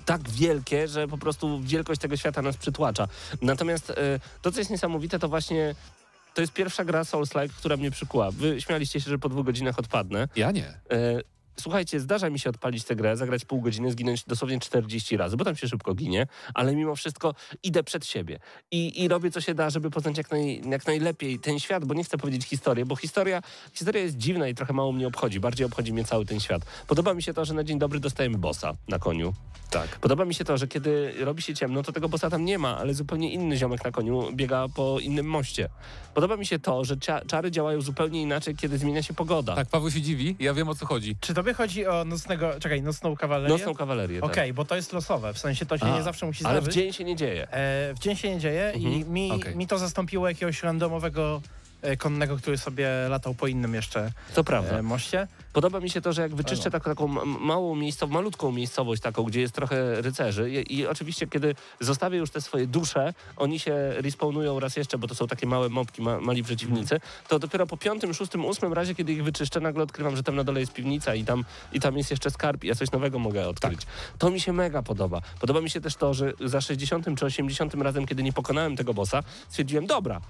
tak wielkie, że po prostu wielkość tego świata nas przytłacza. Natomiast y, to, co jest niesamowite, to właśnie to jest pierwsza gra Souls-like, która mnie przykuła. Wy śmialiście się, że po dwóch godzinach odpadnę. Ja nie. Słuchajcie, zdarza mi się odpalić tę grę, zagrać pół godziny, zginąć dosłownie 40 razy, bo tam się szybko ginie, ale mimo wszystko idę przed siebie i, i robię co się da, żeby poznać jak, naj, jak najlepiej ten świat, bo nie chcę powiedzieć historię, bo historia, historia jest dziwna i trochę mało mnie obchodzi, bardziej obchodzi mnie cały ten świat. Podoba mi się to, że na dzień dobry dostajemy bossa na koniu. Tak. Podoba mi się to, że kiedy robi się ciemno, to tego bossa tam nie ma, ale zupełnie inny ziomek na koniu biega po innym moście. Podoba mi się to, że cia- czary działają zupełnie inaczej, kiedy zmienia się pogoda. Tak, Paweł się dziwi, ja wiem o co chodzi. Czy tobie chodzi o nocnego, czekaj, nocną kawalerię? Nocną kawalerię. tak. Okej, bo to jest losowe, w sensie to się A, nie zawsze musi Ale w zdarzyć. dzień się nie dzieje. E, w dzień się nie dzieje i Mhm, mi, okej. mi to zastąpiło jakiegoś randomowego konnego, który sobie latał po innym jeszcze To prawda. e, moście. Podoba mi się to, że jak wyczyszczę taką, taką ma- małą miejscową, malutką miejscowość taką, gdzie jest trochę rycerzy i, i oczywiście kiedy zostawię już te swoje dusze, oni się respawnują raz jeszcze, bo to są takie małe mopki, ma, mali przeciwnicy, to dopiero po piątym, szóstym, ósmym razie, kiedy ich wyczyszczę, nagle odkrywam, że tam na dole jest piwnica i tam, i tam jest jeszcze skarb i ja coś nowego mogę odkryć. To mi się mega podoba. Podoba mi się też to, że za 60 czy 80 razem, kiedy nie pokonałem tego bossa, stwierdziłem, dobra,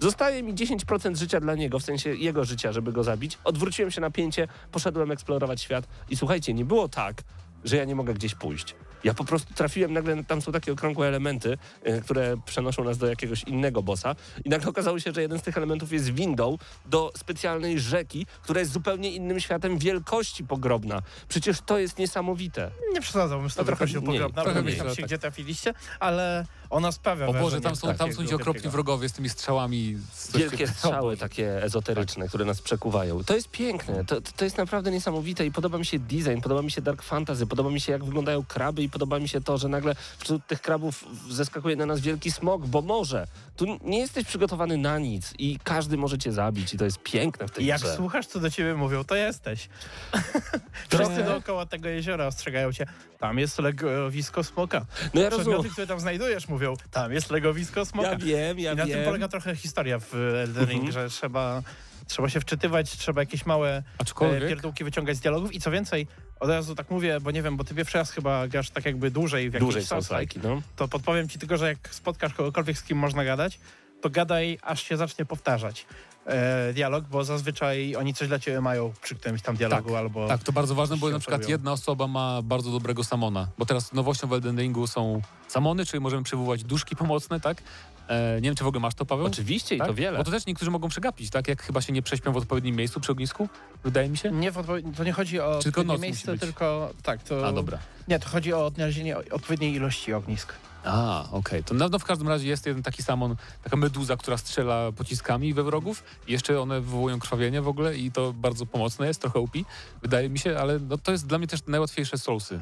Zostaje mi 10% życia dla niego, w sensie jego życia, żeby go zabić. Odwróciłem się na pięcie, poszedłem eksplorować świat i słuchajcie, nie było tak, że ja nie mogę gdzieś pójść. Ja po prostu trafiłem, nagle tam są takie okrągłe elementy, y, które przenoszą nas do jakiegoś innego bossa i nagle okazało się, że jeden z tych elementów jest windą do specjalnej rzeki, która jest zupełnie innym światem wielkości pogrobna. Przecież to jest niesamowite. Nie przesadzałbym z No to trochę mniej, trochę bo mniej, się, tak. gdzie trafiliście, ale ona sprawia O Boże, tam są, tam są ci okropni wrogowie z tymi strzałami. z- Wielkie strzały takie ezoteryczne, które nas przekuwają. To jest piękne, to, to jest naprawdę niesamowite i podoba mi się design, podoba mi się dark fantasy, podoba mi się jak wyglądają kraby i podoba mi się to, że nagle wśród tych krabów zeskakuje na nas wielki smok, bo może. Tu nie jesteś przygotowany na nic i każdy może cię zabić i to jest piękne w tej I jak grze. słuchasz, co do ciebie mówią, to jesteś. <laughs> Wszyscy dookoła tego jeziora ostrzegają cię, tam jest legowisko smoka. No ja rozumiem. Które tam znajdujesz, mówią, tam jest legowisko smoka. Ja wiem, ja I na wiem. tym polega trochę historia w Elden Ring, Mhm. że trzeba, trzeba się wczytywać, trzeba jakieś małe e, Aczkolwiek, pierdółki wyciągać z dialogów i co więcej, od razu tak mówię, bo nie wiem, bo ty pierwszy raz chyba grasz tak jakby dłużej w Dłużej Souls-like, slajki, no. to podpowiem ci tylko, że jak spotkasz kogokolwiek, z kim można gadać, to gadaj, aż się zacznie powtarzać e, dialog, bo zazwyczaj oni coś dla ciebie mają przy którymś tam dialogu albo... Tak, to bardzo ważne, bo na przykład oferują. jedna osoba ma bardzo dobrego samona, bo teraz nowością w Elden Ringu są samony, czyli możemy przywołać duszki pomocne, tak? E, nie wiem, czy w ogóle masz to, Paweł? Oczywiście i tak? to wiele. Bo to też niektórzy mogą przegapić, tak? Jak chyba się nie prześpią w odpowiednim miejscu przy ognisku, wydaje mi się. Nie, to nie chodzi o Tylko odpowiednie miejsce, tylko tak, to... A, dobra. Nie, to chodzi o odnalezienie odpowiedniej ilości ognisk. A, okej. To na, no w każdym razie jest jeden taki samon, taka meduza, która strzela pociskami we wrogów. I jeszcze one wywołują krwawienie w ogóle i to bardzo pomocne jest, trochę upi, wydaje mi się, ale no, to jest dla mnie też najłatwiejsze soulsy.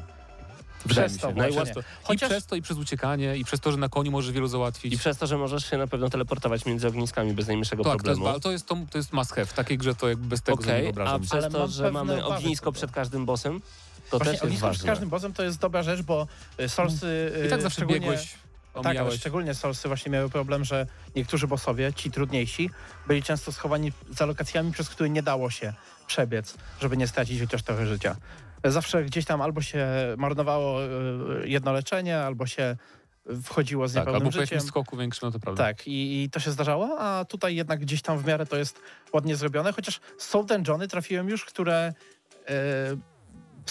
Wydaje Przez to. Najłatwiej. Chociaż- I przez to, i przez uciekanie, i przez to, że na koniu możesz wielu załatwić. I przez to, że możesz się na pewno teleportować między ogniskami bez najmniejszego tak, to jest, problemu. ba- to, jest, to, to jest must have. W takiej grze to jakby bez tego sobie nie wyobrażam. a przez Ale to, że mamy ognisko przed każdym bossem, to Właśnie też jest ognisko ważne. przed każdym bossem to jest dobra rzecz, bo y, Solsy... I y, tak zawsze szczególnie- biegłeś, Tak, ale omijałeś. szczególnie Solsy właśnie miały problem, że niektórzy bossowie, ci trudniejsi, byli często schowani za lokacjami, przez które nie dało się przebiec, żeby nie stracić chociaż trochę życia. Zawsze gdzieś tam albo się marnowało y, jedno leczenie, albo się wchodziło z tak, albo niepełnym jakimś życiem. skoku większym, no to prawda. Tak, i, i to się zdarzało, a tutaj jednak gdzieś tam w miarę to jest ładnie zrobione, chociaż są dungeony, trafiłem już, które e,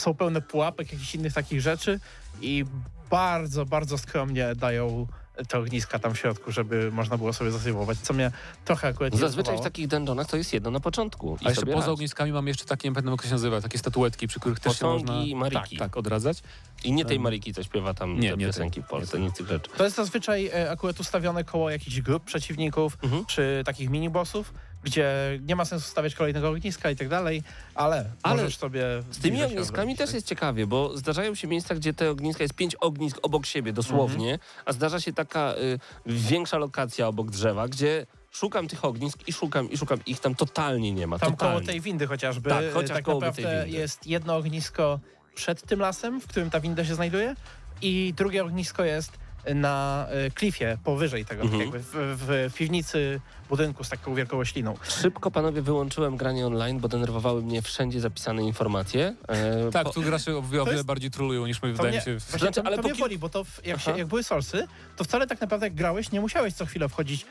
są pełne pułapek, jakichś innych takich rzeczy i bardzo, bardzo skromnie dają te ogniska tam w środku, żeby można było sobie zasyłować, co mnie trochę akurat Zazwyczaj w takich dungeonach to jest jedno na początku. A jeszcze poza ogniskami mam jeszcze takie, nie pamiętam jak się nazywa, takie statuetki, przy których też się Posągi można... i mariki. Tak, tak, odradzać. I nie tej Mariki, co śpiewa tam nie, te nie tej. piosenki w Polsce, nic tych rzeczy. To jest zazwyczaj e, akurat ustawione koło jakichś grup przeciwników, Mhm. czy takich mini-bossów, gdzie nie ma sensu stawiać kolejnego ogniska i tak dalej, ale, Ale możesz sobie... Z tymi ogniskami też tak? jest ciekawie, bo zdarzają się miejsca, gdzie te ogniska jest pięć ognisk obok siebie, dosłownie, Mhm. a zdarza się taka y, większa lokacja obok drzewa, gdzie szukam tych ognisk i szukam i szukam ich tam totalnie nie ma. Tam totalnie. koło tej windy chociażby. Tak, chociaż tak koło tej naprawdę windy. jest jedno ognisko przed tym lasem, w którym ta winda się znajduje i drugie ognisko jest na y, klifie powyżej tego, Mhm. jakby w, w, w piwnicy budynku z taką wielką rośliną. Szybko, panowie, wyłączyłem granie online, bo denerwowały mnie wszędzie zapisane informacje. E, Tak, po- tu gracze o wiele, o To wiele jest- bardziej trolują niż my, To wydaje mi się. W... właśnie Znaczy, to, ale to po mnie boli, bo to w, jak, się, jak były sorsy, to wcale tak naprawdę jak grałeś, nie musiałeś co chwilę wchodzić e,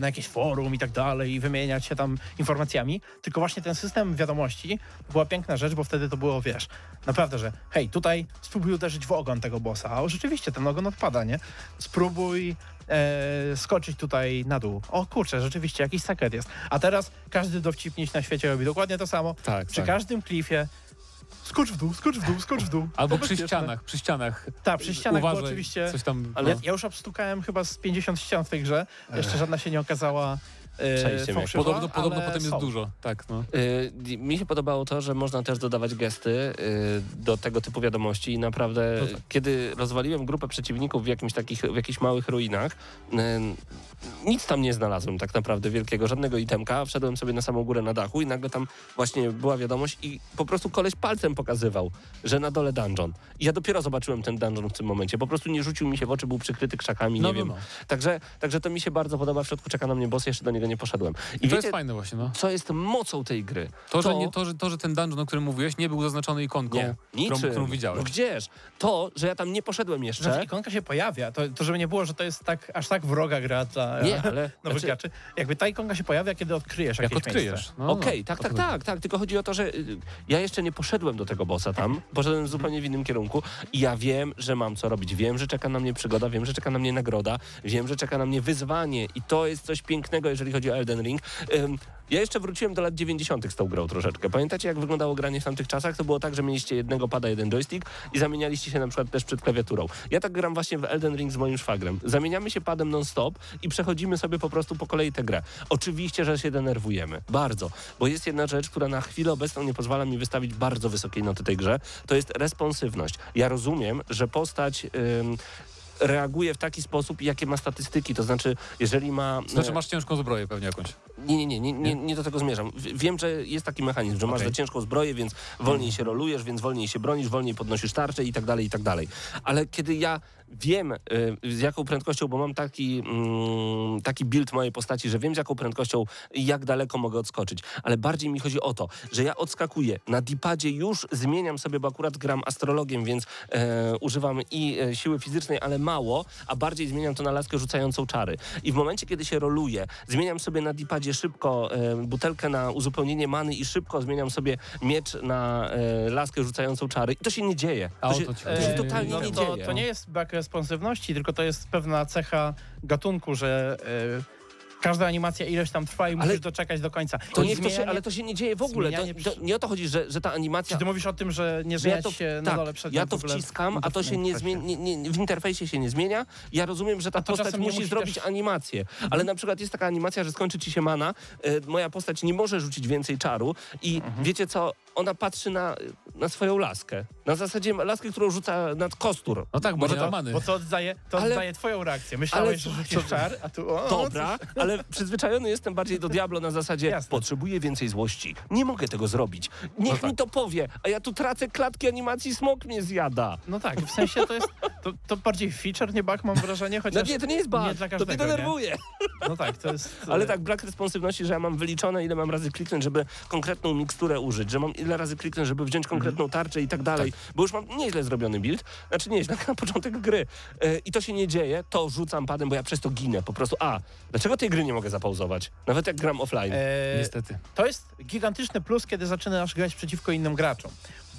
na jakieś forum i tak dalej i wymieniać się tam informacjami, tylko właśnie ten system wiadomości była piękna rzecz, bo wtedy to było, wiesz, naprawdę, że hej, tutaj spróbuj uderzyć w ogon tego bossa, a rzeczywiście ten ogon odpada, nie? Spróbuj e, skoczyć tutaj na dół. O kurczę, rzeczywiście, jakiś sekret jest. A teraz każdy dowcipniś na świecie robi dokładnie to samo. Tak, Przy tak. każdym klifie skocz w dół, skocz w dół, skocz w dół. Albo przy ścianach, przy ścianach. Tak, przy ścianach było Uważaj, oczywiście. Coś tam, Ale- Ja, ja już obstukałem chyba z 50 ścian w tej grze. Jeszcze żadna się nie okazała Przejście mnie. fałszywa, Podobno, podobno potem jest są. dużo. Tak, no. Y, Mi się podobało to, że można też dodawać gesty y, do tego typu wiadomości i naprawdę, No tak. kiedy rozwaliłem grupę przeciwników w, jakimś takich, w jakichś małych ruinach, y, nic tam nie znalazłem tak naprawdę wielkiego, żadnego itemka. Wszedłem sobie na samą górę na dachu i nagle tam właśnie była wiadomość i po prostu koleś palcem pokazywał, że na dole dungeon. I ja dopiero zobaczyłem ten dungeon w tym momencie. Po prostu nie rzucił mi się w oczy, był przykryty krzakami, No, nie no, wiem. no. Także, także to mi się bardzo podoba. W środku czeka na mnie boss, jeszcze do niego nie poszedłem. I I to wiecie, jest fajne właśnie, no. co jest mocą tej gry? To, że, To- nie, to, że, to, że ten dungeon, o którym mówiłeś, nie był zaznaczony ikonką, Nie, którą, niczym. którą widziałeś. No gdzież? To, że ja tam nie poszedłem jeszcze. Znaczy, ikonka się pojawia. To, to żeby nie było, że to jest tak, aż tak wroga gra dla nie, ale. <laughs> nowych znaczy, graczy. Jakby ta ikonka się pojawia, kiedy odkryjesz Jak jakieś odkryjesz. miejsce. No, Okej, no, tak, tak, to tak, tak. Tylko chodzi o to, że y, ja jeszcze nie poszedłem do tego bossa tam. Poszedłem zupełnie w innym kierunku i ja wiem, że mam co robić. Wiem, że czeka na mnie przygoda, wiem, że czeka na mnie nagroda, wiem, że czeka na mnie wyzwanie i to jest coś pięknego, jeżeli chodzi o Elden Ring. Ja jeszcze wróciłem do lat 90. z tą grą troszeczkę. Pamiętacie, jak wyglądało granie w tamtych czasach? To było tak, że mieliście jednego pada, jeden joystick i zamienialiście się na przykład też przed klawiaturą. Ja tak gram właśnie w Elden Ring z moim szwagrem. Zamieniamy się padem non-stop i przechodzimy sobie po prostu po kolei tę grę. Oczywiście, że się denerwujemy. Bardzo. Bo jest jedna rzecz, która na chwilę obecną nie pozwala mi wystawić bardzo wysokiej noty tej grze. To jest responsywność. Ja rozumiem, że postać... reaguje w taki sposób, jakie ma statystyki. To znaczy, jeżeli ma... Znaczy masz ciężką zbroję pewnie jakąś. Nie, nie, nie, nie, nie, do tego zmierzam. Wiem, że jest taki mechanizm, że masz za ciężką zbroję, więc wolniej się rolujesz, więc wolniej się bronisz, wolniej podnosisz tarczę i tak dalej, i tak dalej. Ale kiedy ja wiem, y, z jaką prędkością, bo mam taki, mm, taki build mojej postaci, że wiem, z jaką prędkością i jak daleko mogę odskoczyć, ale bardziej mi chodzi o to, że ja odskakuję. Na dipadzie już zmieniam sobie, bo akurat gram astrologiem, więc e, używam i e, siły fizycznej, ale mało, a bardziej zmieniam to na laskę rzucającą czary. I w momencie, kiedy się roluję, zmieniam sobie na dipadzie szybko e, butelkę na uzupełnienie many i szybko zmieniam sobie miecz na e, laskę rzucającą czary. I to się nie dzieje. To się, to się E, totalnie no nie to, dzieje. to nie jest brak responsywności, tylko to jest pewna cecha gatunku, że e, każda animacja ileś tam trwa i Ale- musisz doczekać do końca. To I niech to się, zmienianie- ale to się nie dzieje w ogóle. To, zmienianie to, nie o to chodzi, że, że ta animacja Czy ty mówisz o tym, że nie że ja to, się na tak, dole przed ja to wciskam, a to się nie zmienia, nie, nie, w interfejsie się nie zmienia. Ja rozumiem, że ta postać nie musi musi zrobić też- animację, ale na przykład jest taka animacja, że skończy ci się mana, e, moja postać nie może rzucić więcej czaru i Mhm. wiecie co, ona patrzy na, na swoją laskę. Na zasadzie laskę, którą rzuca nad kostur. No tak, Może to- to many. Bo to oddaje, to Ale- oddaje twoją reakcję. Myślałeś, ale że rzucisz czar, a tu o, <laughs> Dobra, ale przyzwyczajony jestem bardziej do Diablo na zasadzie Jasne. potrzebuję więcej złości. Nie mogę tego zrobić. Niech No tak. mi to powie, a ja tu tracę klatki animacji, smok mnie zjada. No tak, w sensie to jest, to, to bardziej feature, nie bug, mam wrażenie, No chociaż... nie, to nie jest bug, nie dla to mnie każdego, nie? denerwuje. No tak, to jest... Ale tak, brak responsywności, że ja mam wyliczone, ile mam razy kliknąć, żeby konkretną miksturę użyć, że mam ile razy kliknąć, żeby wziąć konkretną tarczę i tak dalej, bo już mam nieźle zrobiony build, znaczy nieźle, <laughs> na początek gry. E, I to się nie dzieje, to rzucam padem, bo ja przez to ginę. Po prostu, a, dlaczego tej gry nie mogę zapauzować? Nawet jak gram offline. E, Niestety. To jest gigantyczny plus, kiedy zaczynasz grać przeciwko innym graczom,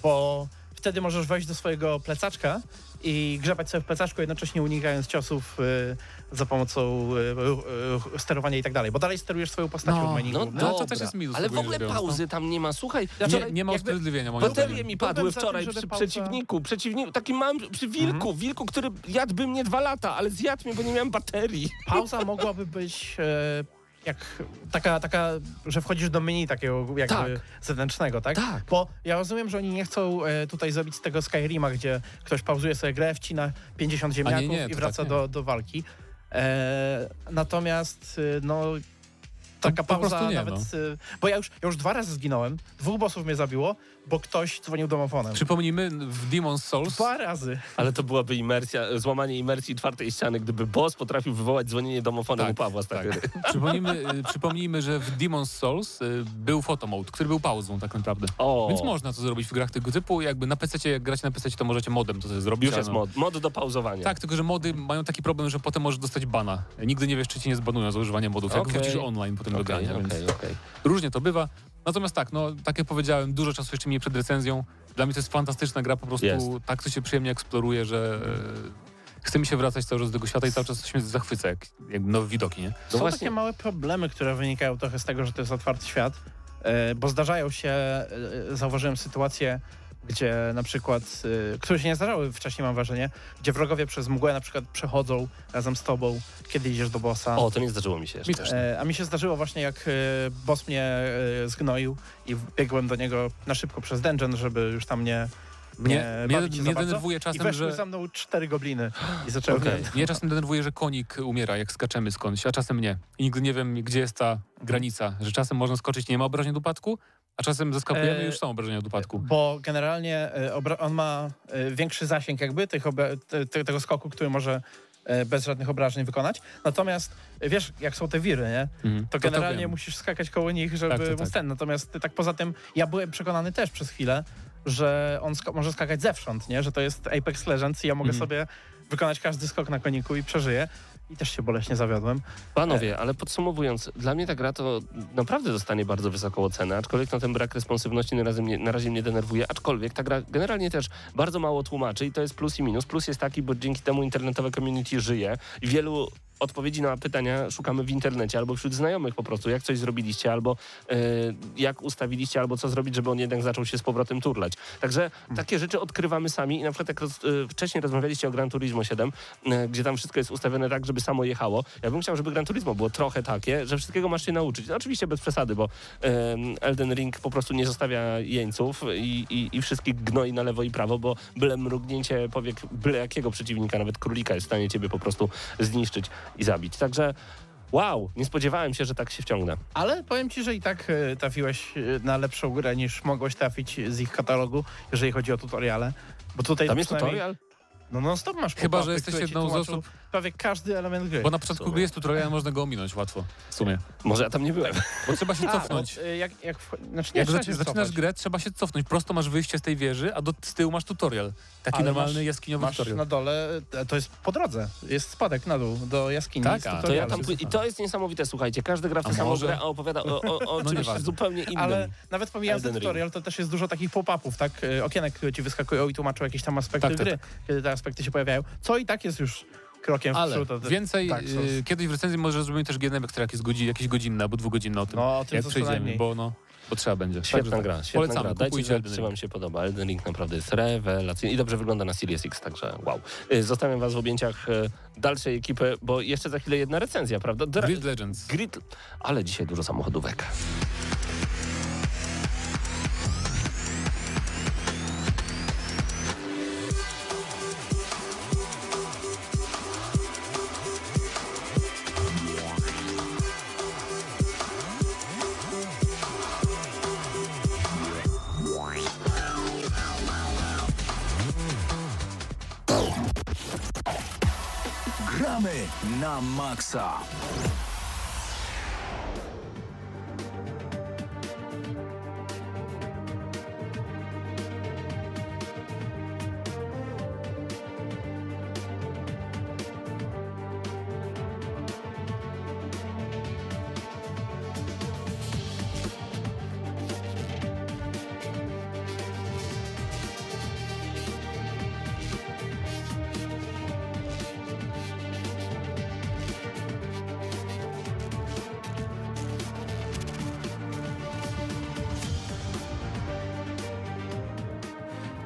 bo wtedy możesz wejść do swojego plecaczka i grzebać sobie w plecaczku, jednocześnie unikając ciosów y, za pomocą y, y, sterowania i tak dalej, bo dalej sterujesz swoją postacią No, w menu. No głównym. to też jest minus ale w ogóle biorąc, pauzy tam nie ma. Słuchaj, Nie, nie ma usprawiedliwienia moim Baterie mi padły tym, wczoraj żeby przy pauza- przeciwniku, przeciwniku, takim małym, przy wilku, wilku, który jadłby mnie dwa lata, ale zjadł mnie, bo nie miałem baterii. Pauza mogłaby być e, jak taka, taka, że wchodzisz do menu takiego jakby Tak. zewnętrznego, tak? Tak. Bo ja rozumiem, że oni nie chcą e, tutaj zrobić z tego Skyrima, gdzie ktoś pauzuje sobie grę, wcina 50 ziemniaków nie, i to wraca tak nie. do, do walki. E, natomiast y, no taka po pauza nie, nawet, no. y, bo ja już, ja już dwa razy zginąłem, dwóch bossów mnie zabiło, bo ktoś dzwonił domofonem. Przypomnijmy, w Demon's Souls Dwa razy. Ale to byłaby imersja, złamanie imersji czwartej ściany, gdyby boss potrafił wywołać dzwonienie domofonem Tak, u Pawła z takiej tak. <laughs> Przypomnijmy, y, przypomnijmy, że w Demon's Souls y, był photomode, który był pauzą tak naprawdę. O, Więc można to zrobić w grach tego typu. Jakby na PC, jak gracie na PC, to możecie modem to sobie zrobić. już jest no. mod, mod do pauzowania. Tak, tylko że mody mają taki problem, że potem możesz dostać bana. Nigdy nie wiesz, czy ci nie zbanują za używanie modów, jak Okej. wrócisz online potem do Okej, grania, więc okej, okej. różnie to bywa. Natomiast tak, no tak jak powiedziałem, dużo czasu jeszcze minie przed recenzją. Dla mnie to jest fantastyczna gra, po prostu Jest. tak to się przyjemnie eksploruje, że e, chce mi się wracać cały czas do tego świata i cały czas się zachwyca, jak, jak nowe widoki, nie? No Są właśnie, takie małe problemy, które wynikają trochę z tego, że to jest otwarty świat, e, bo zdarzają się, e, zauważyłem sytuacje, gdzie na przykład, e, które się nie zdarzały wcześniej mam wrażenie, gdzie wrogowie przez mgłę na przykład przechodzą razem z tobą, kiedy idziesz do bossa. o, to nie zdarzyło mi się jeszcze. Mi też. E, a mi się zdarzyło właśnie jak e, boss mnie e, zgnoił i biegłem do niego na szybko przez dungeon, żeby już tam nie, Mnie, nie mnie, mnie bardzo. denerwuje I czasem, weszły że... za mną cztery gobliny i zaczęły mnie Mnie <laughs> czasem denerwuje, że konik umiera, jak skaczemy skądś, a czasem nie. I nigdy nie wiem, gdzie jest ta granica, że czasem można skoczyć, nie ma obrażeń do upadku, a czasem zeskakujemy E, już są obrażenia do upadku. Bo generalnie e, on ma e, większy zasięg jakby tych tego skoku, który może bez żadnych obrażeń wykonać. Natomiast wiesz, jak są te wiry, nie? Mhm. To generalnie wiem. musisz skakać koło nich, żeby Tak, tak, móc tak. ten. Natomiast tak poza tym, ja byłem przekonany też przez chwilę, że on ska- może skakać zewsząd, nie? Że to jest Apex Legends i ja mogę Mhm. sobie wykonać każdy skok na koniku i przeżyję. I też się boleśnie zawiodłem. Panowie, ale podsumowując, dla mnie ta gra to naprawdę dostanie bardzo wysoką ocenę, aczkolwiek no, ten brak responsywności na razie, mnie, na razie mnie denerwuje, aczkolwiek ta gra generalnie też bardzo mało tłumaczy i to jest plus i minus. Plus jest taki, bo dzięki temu internetowe community żyje i wielu odpowiedzi na pytania szukamy w internecie albo wśród znajomych po prostu, jak coś zrobiliście, albo e, jak ustawiliście, albo co zrobić, żeby on jednak zaczął się z powrotem turlać. Także takie rzeczy odkrywamy sami i na przykład jak roz, e, wcześniej rozmawialiście o Gran Turismo 7, e, gdzie tam wszystko jest ustawione tak, żeby samo jechało, ja bym chciał, żeby Gran Turismo było trochę takie, że wszystkiego masz się nauczyć. No, oczywiście bez przesady, bo Elden Ring po prostu nie zostawia jeńców i, i, i wszystkich gnoi na lewo i prawo, bo byle mrugnięcie powiek byle jakiego przeciwnika, nawet królika jest w stanie ciebie po prostu zniszczyć i zabić. Także Wow, nie spodziewałem się, że tak się wciągnę. Ale powiem ci, że i tak e, trafiłeś e, na lepszą grę niż mogłeś trafić z ich katalogu, jeżeli chodzi o tutoriale. Bo tutaj Tam jest tutorial? No non stop masz Chyba, że jesteś jedną z osób- Prawie każdy element gry. Bo na początku gry jest tutorial, można go ominąć łatwo. W sumie. Może ja tam nie byłem. Bo trzeba się A, cofnąć. bo, e, jak, jak, wcho- znaczy nie Jak trzeba zac- się zaczynasz cofać. grę, trzeba się cofnąć. Prosto masz wyjście z tej wieży, a do, z tyłu masz tutorial. Taki Ale normalny masz- jaskiniowy Masz tutorial. na dole, e, to jest po drodze, jest spadek na dół do jaskini. Tak, a, to To ja tam, pły- I to jest niesamowite, słuchajcie. Każdy gra w tę samą może? grę, a opowiada o, o, o czymś nieważne. zupełnie innym. Ale nawet pomijając ten Ring. tutorial, to też jest dużo takich pop-upów, tak? E, Okienek, które ci wyskakują i tłumaczą jakieś tam aspekty Tak, tak, gry, kiedy aspekty się pojawiają. Co i tak jest już krokiem w Ale przód. od- więcej, tak, są- y, kiedyś w recenzji może zrobimy też GNM, które jakieś, godzi, jakieś godzinne albo dwugodzinne o tym, No, o tym jak przejdziemy, bo, no, bo trzeba będzie. Świetna tak. gra, świetna Polecamy, gra. Dajcie znać, Elden czy Ring. wam się podoba. Elden Ring naprawdę jest rewelacyjny i dobrze wygląda na Series X, także wow. Y, Zostawiam was w objęciach y, dalszej ekipy, bo jeszcze za chwilę jedna recenzja, prawda? Dra- Grid Legends. Grid, ale dzisiaj dużo samochodówek. Na maksa.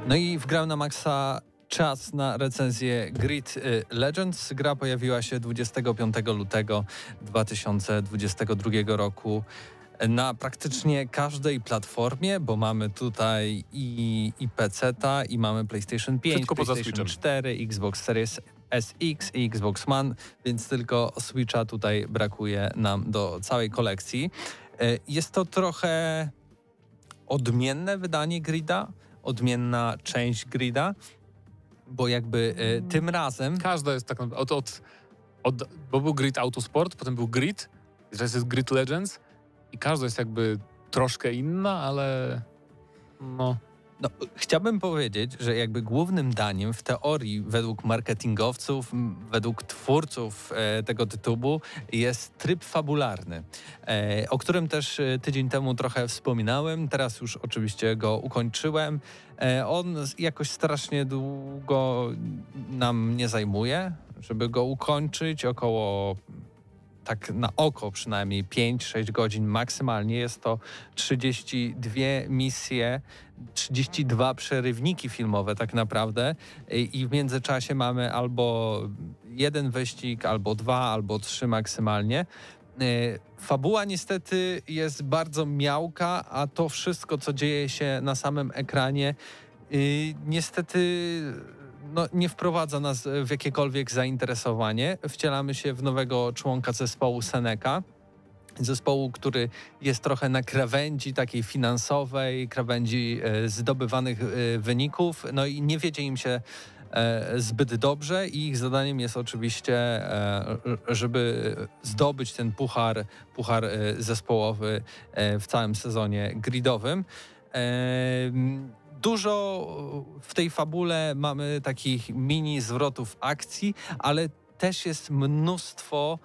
No i w Grał na Maxa czas na recenzję Grid y, Legends. Gra pojawiła się 25 lutego 2022 roku na praktycznie każdej platformie, bo mamy tutaj i, i PC-ta, i mamy PlayStation 5, Wszystko PlayStation Switchem. 4, Xbox Series SX i Xbox One, więc tylko Switcha tutaj brakuje nam do całej kolekcji. Y, Jest to trochę odmienne wydanie Grida, odmienna część Grida, bo jakby e, tym razem Każda jest tak naprawdę, od, od, od, bo był Grid Autosport, potem był Grid, teraz jest Grid Legends i każda jest jakby troszkę inna, ale no, No, chciałbym powiedzieć, że jakby głównym daniem w teorii według marketingowców, według twórców e, tego tytułu jest tryb fabularny, e, o którym też e, tydzień temu trochę wspominałem. Teraz już oczywiście go ukończyłem. E, on jakoś strasznie długo nam nie zajmuje, żeby go ukończyć. Około tak na oko przynajmniej 5-6 godzin maksymalnie. Jest to 32 misje 32 przerywniki filmowe tak naprawdę i w międzyczasie mamy albo jeden wyścig, albo dwa, albo trzy maksymalnie. E, Fabuła niestety jest bardzo miałka, a to wszystko, co dzieje się na samym ekranie, y, niestety no, nie wprowadza nas w jakiekolwiek zainteresowanie. Wcielamy się w nowego członka zespołu Seneca zespołu, który jest trochę na krawędzi takiej finansowej, krawędzi e, zdobywanych e, wyników, no i nie wiedzie im się e, zbyt dobrze i ich zadaniem jest oczywiście, żeby zdobyć ten puchar, puchar zespołowy w całym sezonie gridowym. E, Dużo w tej fabule mamy takich mini zwrotów akcji, ale też jest mnóstwo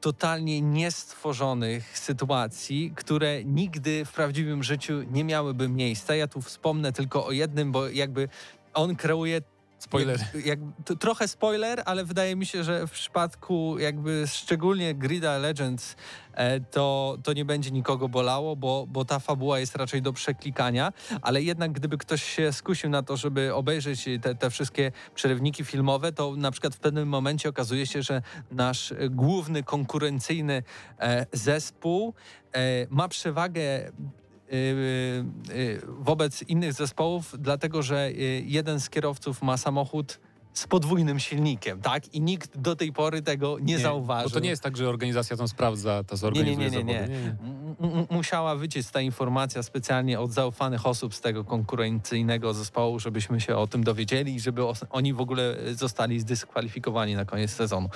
totalnie niestworzonych sytuacji, które nigdy w prawdziwym życiu nie miałyby miejsca. Ja tu wspomnę tylko o jednym, bo jakby on kreuje spoiler. jak, jak, to, trochę spoiler, ale wydaje mi się, że w przypadku jakby szczególnie Grida Legends e, to, to nie będzie nikogo bolało, bo, bo ta fabuła jest raczej do przeklikania, ale jednak gdyby ktoś się skusił na to, żeby obejrzeć te, te wszystkie przerywniki filmowe, to na przykład w pewnym momencie okazuje się, że nasz główny konkurencyjny e, zespół e, ma przewagę wobec innych zespołów, dlatego że y, jeden z kierowców ma samochód z podwójnym silnikiem, tak? I nikt do tej pory tego nie, zauważył. Bo to nie jest tak, że organizacja tam sprawdza, to zorganizuje nie, nie, nie, nie. M- musiała wyciec ta informacja specjalnie od zaufanych osób z tego konkurencyjnego zespołu, żebyśmy się o tym dowiedzieli i żeby oni w ogóle zostali zdyskwalifikowani na koniec sezonu.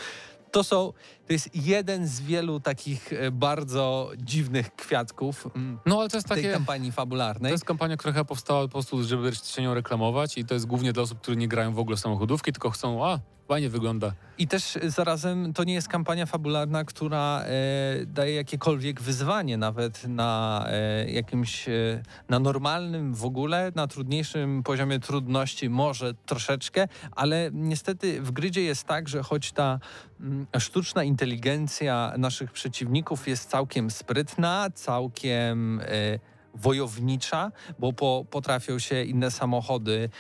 To są, to jest jeden z wielu takich e, bardzo dziwnych kwiatków mm, No ale to jest tej takie... kampanii To fabularnej. jest kampania, która chyba powstała po prostu, żeby się nią reklamować i to jest głównie dla osób, które nie grają w ogóle w samochodówki, tylko chcą, a, fajnie wygląda. I też zarazem to nie jest kampania fabularna, która e, daje jakiekolwiek wyzwanie, nawet na e, jakimś, e, na normalnym w ogóle, na trudniejszym poziomie trudności może troszeczkę, ale niestety w grydzie jest tak, że choć ta mm, sztuczna inteligencja naszych przeciwników jest całkiem sprytna, całkiem... E, wojownicza, bo po, potrafią się inne samochody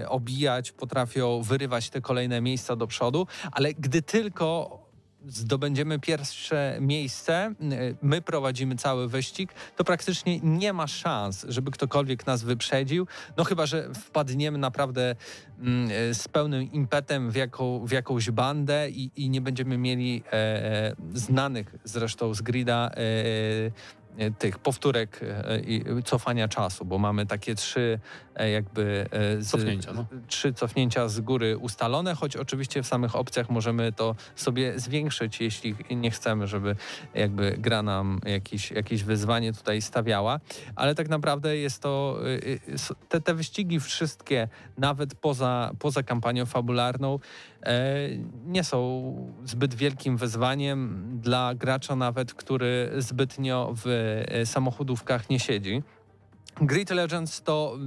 e, obijać, potrafią wyrywać te kolejne miejsca do przodu, ale gdy tylko zdobędziemy pierwsze miejsce, e, my prowadzimy cały wyścig, to praktycznie nie ma szans, żeby ktokolwiek nas wyprzedził, no chyba, że wpadniemy naprawdę mm, e, z pełnym impetem w, jaką, w jakąś bandę i, i nie będziemy mieli e, znanych zresztą z grida e, tych powtórek e, i cofania czasu, bo mamy takie trzy e, jakby e, z, Cofnięcia, no. trzy cofnięcia z góry ustalone, choć oczywiście w samych opcjach możemy to sobie zwiększyć, jeśli nie chcemy, żeby jakby gra nam jakieś, jakieś wyzwanie tutaj stawiała, ale tak naprawdę jest to, te, te wyścigi wszystkie, nawet poza, poza kampanią fabularną, e, nie są zbyt wielkim wyzwaniem dla gracza nawet, który zbytnio w e, samochodówkach nie siedzi. Grid Legends to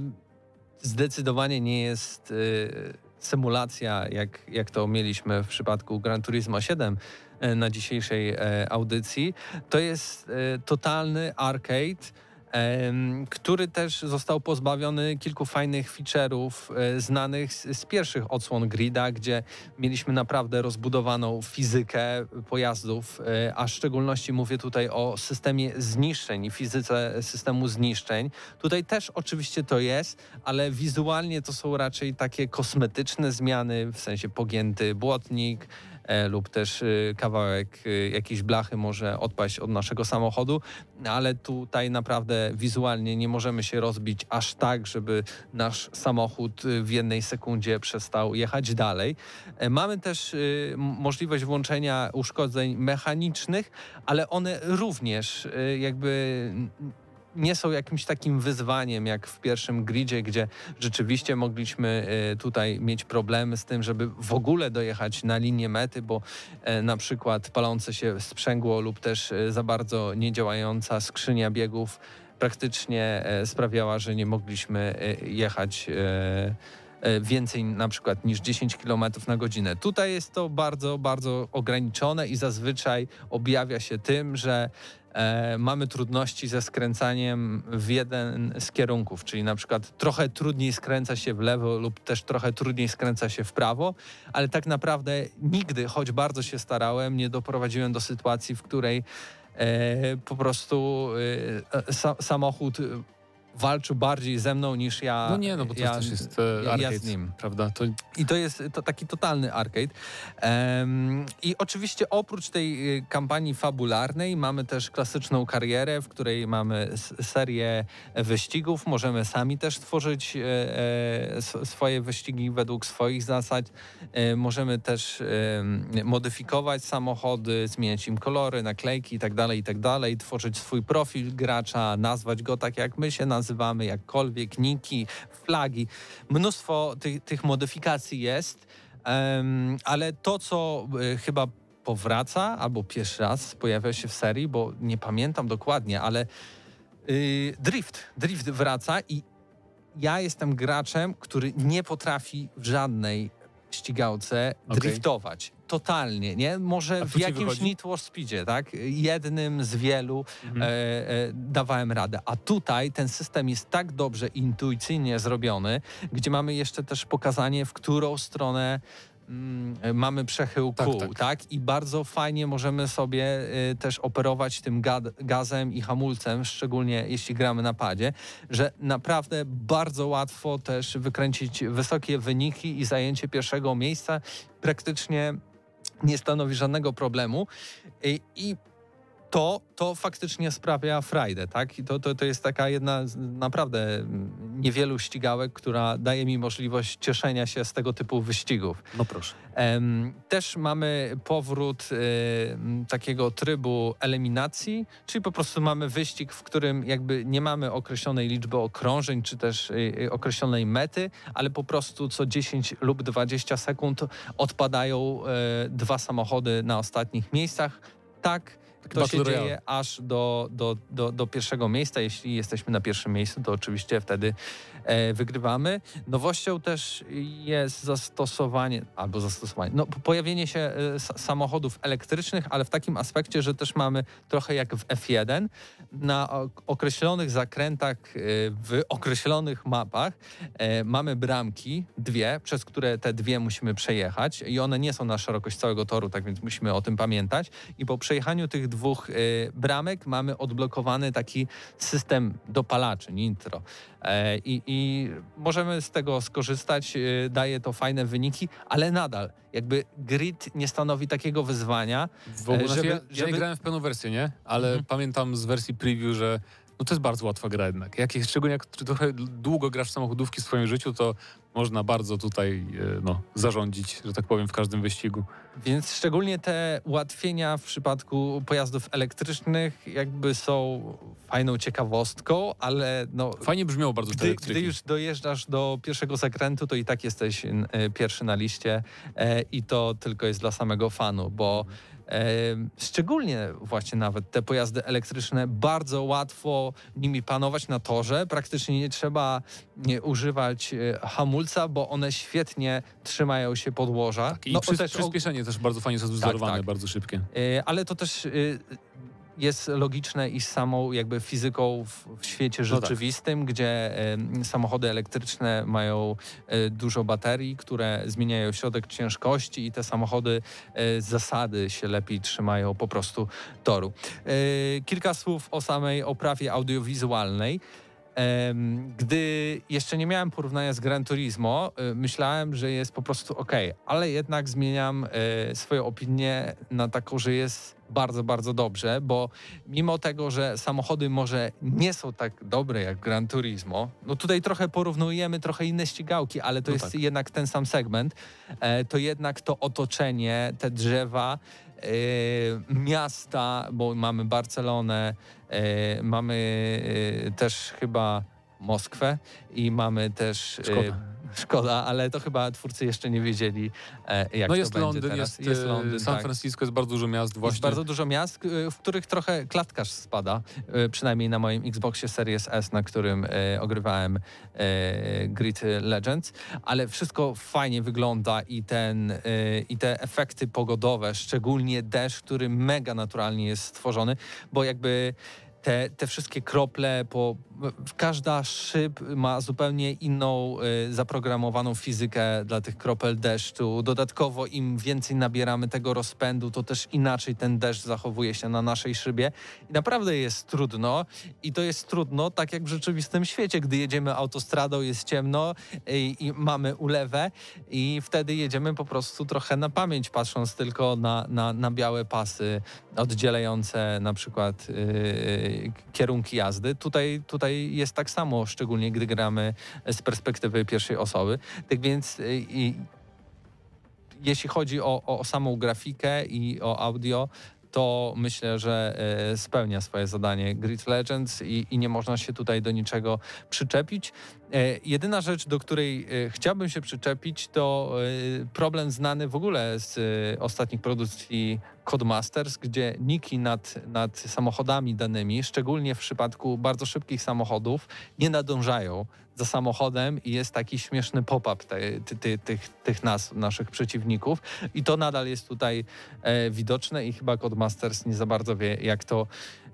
zdecydowanie nie jest y, symulacja, jak, jak to mieliśmy w przypadku Gran Turismo 7 e, na dzisiejszej e, audycji. To jest e, totalny arcade, który też został pozbawiony kilku fajnych feature'ów e, znanych z, z pierwszych odsłon grida, gdzie mieliśmy naprawdę rozbudowaną fizykę pojazdów, e, a w szczególności mówię tutaj o systemie zniszczeń i fizyce systemu zniszczeń. Tutaj też oczywiście to jest, ale wizualnie to są raczej takie kosmetyczne zmiany, w sensie pogięty błotnik, lub też y, kawałek y, jakiejś blachy może odpaść od naszego samochodu, ale tutaj naprawdę wizualnie nie możemy się rozbić aż tak, żeby nasz samochód w jednej sekundzie przestał jechać dalej. E, Mamy też możliwość włączenia uszkodzeń mechanicznych, ale one również jakby nie są jakimś takim wyzwaniem jak w pierwszym gridzie, gdzie rzeczywiście mogliśmy e, tutaj mieć problemy z tym, żeby w ogóle dojechać na linię mety, bo e, na przykład palące się sprzęgło lub też e, za bardzo niedziałająca skrzynia biegów praktycznie sprawiała, że nie mogliśmy jechać więcej na przykład niż 10 km na godzinę. Tutaj jest to bardzo, bardzo ograniczone i zazwyczaj objawia się tym, że e, mamy trudności ze skręcaniem w jeden z kierunków, czyli na przykład trochę trudniej skręca się w lewo lub też trochę trudniej skręca się w prawo, ale tak naprawdę nigdy, choć bardzo się starałem, nie doprowadziłem do sytuacji, w której e, po prostu e, sa, samochód walczył bardziej ze mną niż ja. No nie, no bo to ja, też jest e, ja, ja arcade, z nim. prawda? To I to jest to taki totalny arcade. Em, I oczywiście oprócz tej y, kampanii fabularnej mamy też klasyczną karierę, w której mamy serię wyścigów. Możemy sami też tworzyć e, e, swoje wyścigi według swoich zasad. E, możemy też em, modyfikować samochody, zmieniać im kolory, naklejki itd., itd., tworzyć swój profil gracza, nazwać go tak jak my się nazywamy, jakkolwiek, niki, flagi. Mnóstwo tych, tych modyfikacji jest, em, ale to, co y, chyba powraca, albo pierwszy raz pojawia się w serii, bo nie pamiętam dokładnie, ale y, drift. Drift wraca i ja jestem graczem, który nie potrafi w żadnej ścigałce Okej. driftować. Totalnie, nie? Może w jakimś wychodzi? Need for Speedzie, tak? Jednym z wielu Mhm. e, e, dawałem radę. A tutaj ten system jest tak dobrze intuicyjnie zrobiony, gdzie mamy jeszcze też pokazanie, w którą stronę mm, mamy przechył Tak, kół, tak. tak. I bardzo fajnie możemy sobie y, też operować tym gad, gazem i hamulcem, szczególnie jeśli gramy na padzie, że naprawdę bardzo łatwo też wykręcić wysokie wyniki i zajęcie pierwszego miejsca praktycznie nie stanowi żadnego problemu. I, to, to faktycznie sprawia frajdę, tak? I to, to, to jest taka jedna z naprawdę niewielu ścigałek, która daje mi możliwość cieszenia się z tego typu wyścigów. No proszę. Em, Też mamy powrót y, takiego trybu eliminacji, czyli po prostu mamy wyścig, w którym jakby nie mamy określonej liczby okrążeń, czy też y, y, określonej mety, ale po prostu co 10 lub 20 sekund odpadają y, dwa samochody na ostatnich miejscach. Tak, to się Royale. dzieje aż do, do, do, do pierwszego miejsca. Jeśli jesteśmy na pierwszym miejscu, to oczywiście wtedy e, wygrywamy. Nowością też jest zastosowanie, albo zastosowanie, no po- pojawienie się e, samochodów elektrycznych, ale w takim aspekcie, że też mamy trochę jak w F1, na ok- określonych zakrętach, e, w określonych mapach e, mamy bramki, dwie, przez które te dwie musimy przejechać i one nie są na szerokość całego toru, tak więc musimy o tym pamiętać. I po przejechaniu tych dwóch e, bramek mamy odblokowany taki system dopalaczy, nitro. E, I, I możemy z tego skorzystać, e, daje to fajne wyniki, ale nadal jakby grid nie stanowi takiego wyzwania. W ogóle, E, znaczy żeby- ja, ja żeby- nie grałem w pełną wersję, nie? Ale Mhm. pamiętam z wersji preview, że no to jest bardzo łatwa gra jednak. Jak szczególnie jak trochę długo grasz w samochodówki w swoim życiu, to można bardzo tutaj e, no, zarządzić, że tak powiem, w każdym wyścigu. Więc szczególnie te ułatwienia w przypadku pojazdów elektrycznych jakby są fajną ciekawostką, ale no, Fajnie brzmiało bardzo te gdy, elektryki. gdy już dojeżdżasz do pierwszego zakrętu, to i tak jesteś e, pierwszy na liście e, i to tylko jest dla samego fanu, bo szczególnie właśnie nawet te pojazdy elektryczne bardzo łatwo nimi panować na torze. Praktycznie nie trzeba używać e, hamulca, bo one świetnie trzymają się podłoża. Tak, I No, przy, też przyspieszenie też bardzo fajnie jest wzorowane, tak. bardzo szybkie. E, Ale to też e, jest logiczne i z samą jakby fizyką w, w świecie No tak. rzeczywistym, gdzie e, samochody elektryczne mają e, dużo baterii, które zmieniają środek ciężkości i te samochody e, z zasady się lepiej trzymają po prostu toru. E, Kilka słów o samej oprawie audiowizualnej. Gdy jeszcze nie miałem porównania z Gran Turismo, y, myślałem, że jest po prostu ok, ale jednak zmieniam y, swoją opinię na taką, że jest bardzo, bardzo dobrze, bo mimo tego, że samochody może nie są tak dobre jak Gran Turismo, no tutaj trochę porównujemy trochę inne ścigałki, ale to No jest tak. jednak ten sam segment, e, to jednak to otoczenie, te drzewa, miasta, bo mamy Barcelonę, e, mamy e, też chyba Moskwę i mamy też e, Szkoda. Szkoda, ale to chyba twórcy jeszcze nie wiedzieli, e, jak No to jest Londyn, teraz. jest, e, San tak. Francisco, jest bardzo dużo miast właśnie. Jest bardzo dużo miast, y, w których trochę klatkarz spada, y, przynajmniej na moim Xboxie Series S, na którym y, ogrywałem y, Grid Legends, ale wszystko fajnie wygląda i, ten, y, i te efekty pogodowe, szczególnie deszcz, który mega naturalnie jest stworzony, bo jakby te, te wszystkie krople, w- każda szyb ma zupełnie inną y, zaprogramowaną fizykę dla tych kropel deszczu. Dodatkowo im więcej nabieramy tego rozpędu, to też inaczej ten deszcz zachowuje się na naszej szybie. I naprawdę jest trudno i to jest trudno tak jak w rzeczywistym świecie, gdy jedziemy autostradą, jest ciemno i, i mamy ulewę i wtedy jedziemy po prostu trochę na pamięć, patrząc tylko na, na, na białe pasy oddzielające na przykład yy, kierunki jazdy. Tutaj, tutaj jest tak samo, szczególnie gdy gramy z perspektywy pierwszej osoby. Tak więc yy, i jeśli chodzi o, o, samą grafikę i o audio, to myślę, że e, spełnia swoje zadanie Grid Legends i, i nie można się tutaj do niczego przyczepić. E, jedyna rzecz, do której e, chciałbym się przyczepić, to e, problem znany w ogóle z ostatnich produkcji Codemasters, gdzie niki nad, nad samochodami danymi, szczególnie w przypadku bardzo szybkich samochodów, nie nadążają za samochodem i jest taki śmieszny pop-up te, ty, ty, tych, tych nas, naszych przeciwników. I to nadal jest tutaj e, widoczne i chyba Codemasters nie za bardzo wie, jak to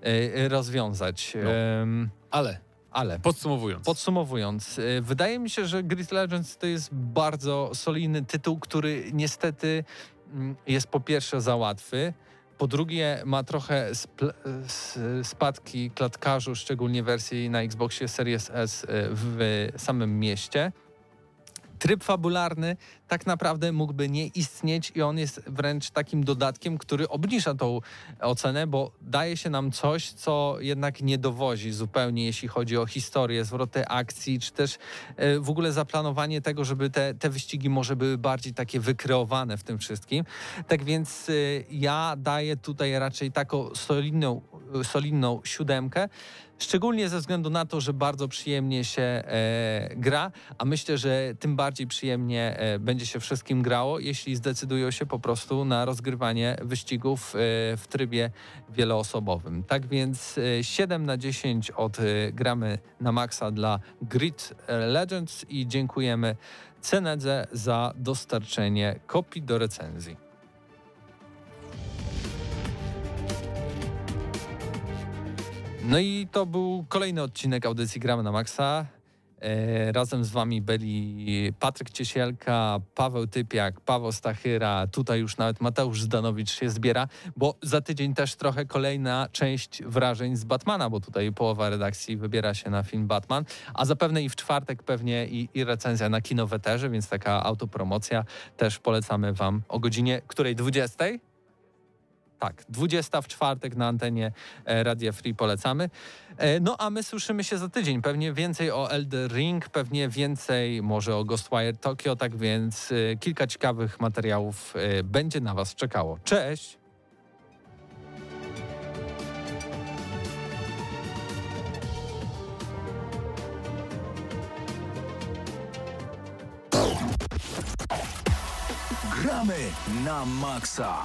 e, rozwiązać. No. Em, Ale ale Podsumowując. Podsumowując, y, wydaje mi się, że Grid Legends to jest bardzo solidny tytuł, który niestety mm, jest po pierwsze za łatwy, po drugie ma trochę s- spadki klatkarzu, szczególnie wersji na Xboxie Series S y, w samym mieście. Tryb fabularny tak naprawdę mógłby nie istnieć i on jest wręcz takim dodatkiem, który obniża tą ocenę, bo daje się nam coś, co jednak nie dowozi zupełnie, jeśli chodzi o historię, zwroty akcji, czy też e, w ogóle zaplanowanie tego, żeby te, te wyścigi może były bardziej takie wykreowane w tym wszystkim. Tak więc e, ja daję tutaj raczej taką solidną, solidną siódemkę. Szczególnie ze względu na to, że bardzo przyjemnie się e, gra, a myślę, że tym bardziej przyjemnie e, będzie się wszystkim grało, jeśli zdecydują się po prostu na rozgrywanie wyścigów e, w trybie wieloosobowym. Tak więc e, 7 na 10 od e, gramy na maksa dla Grid Legends i dziękujemy Cenedze za dostarczenie kopii do recenzji. No i to był kolejny odcinek audycji Gramy na Maxa. E, razem z wami byli Patryk Ciesielka, Paweł Typiak, Paweł Stachyra, tutaj już nawet Mateusz Zdanowicz się zbiera, bo za tydzień też trochę kolejna część wrażeń z Batmana, bo tutaj połowa redakcji wybiera się na film Batman, a zapewne i w czwartek pewnie i, i recenzja na kinoweterze, więc taka autopromocja też polecamy wam o godzinie której 20? Tak, 20 w czwartek na antenie e, Radia Free polecamy. E, No a my słyszymy się za tydzień. Pewnie więcej o Elder Ring, pewnie więcej może o Ghostwire Tokyo, tak więc e, kilka ciekawych materiałów będzie na Was czekało. Cześć! Gramy na maksa.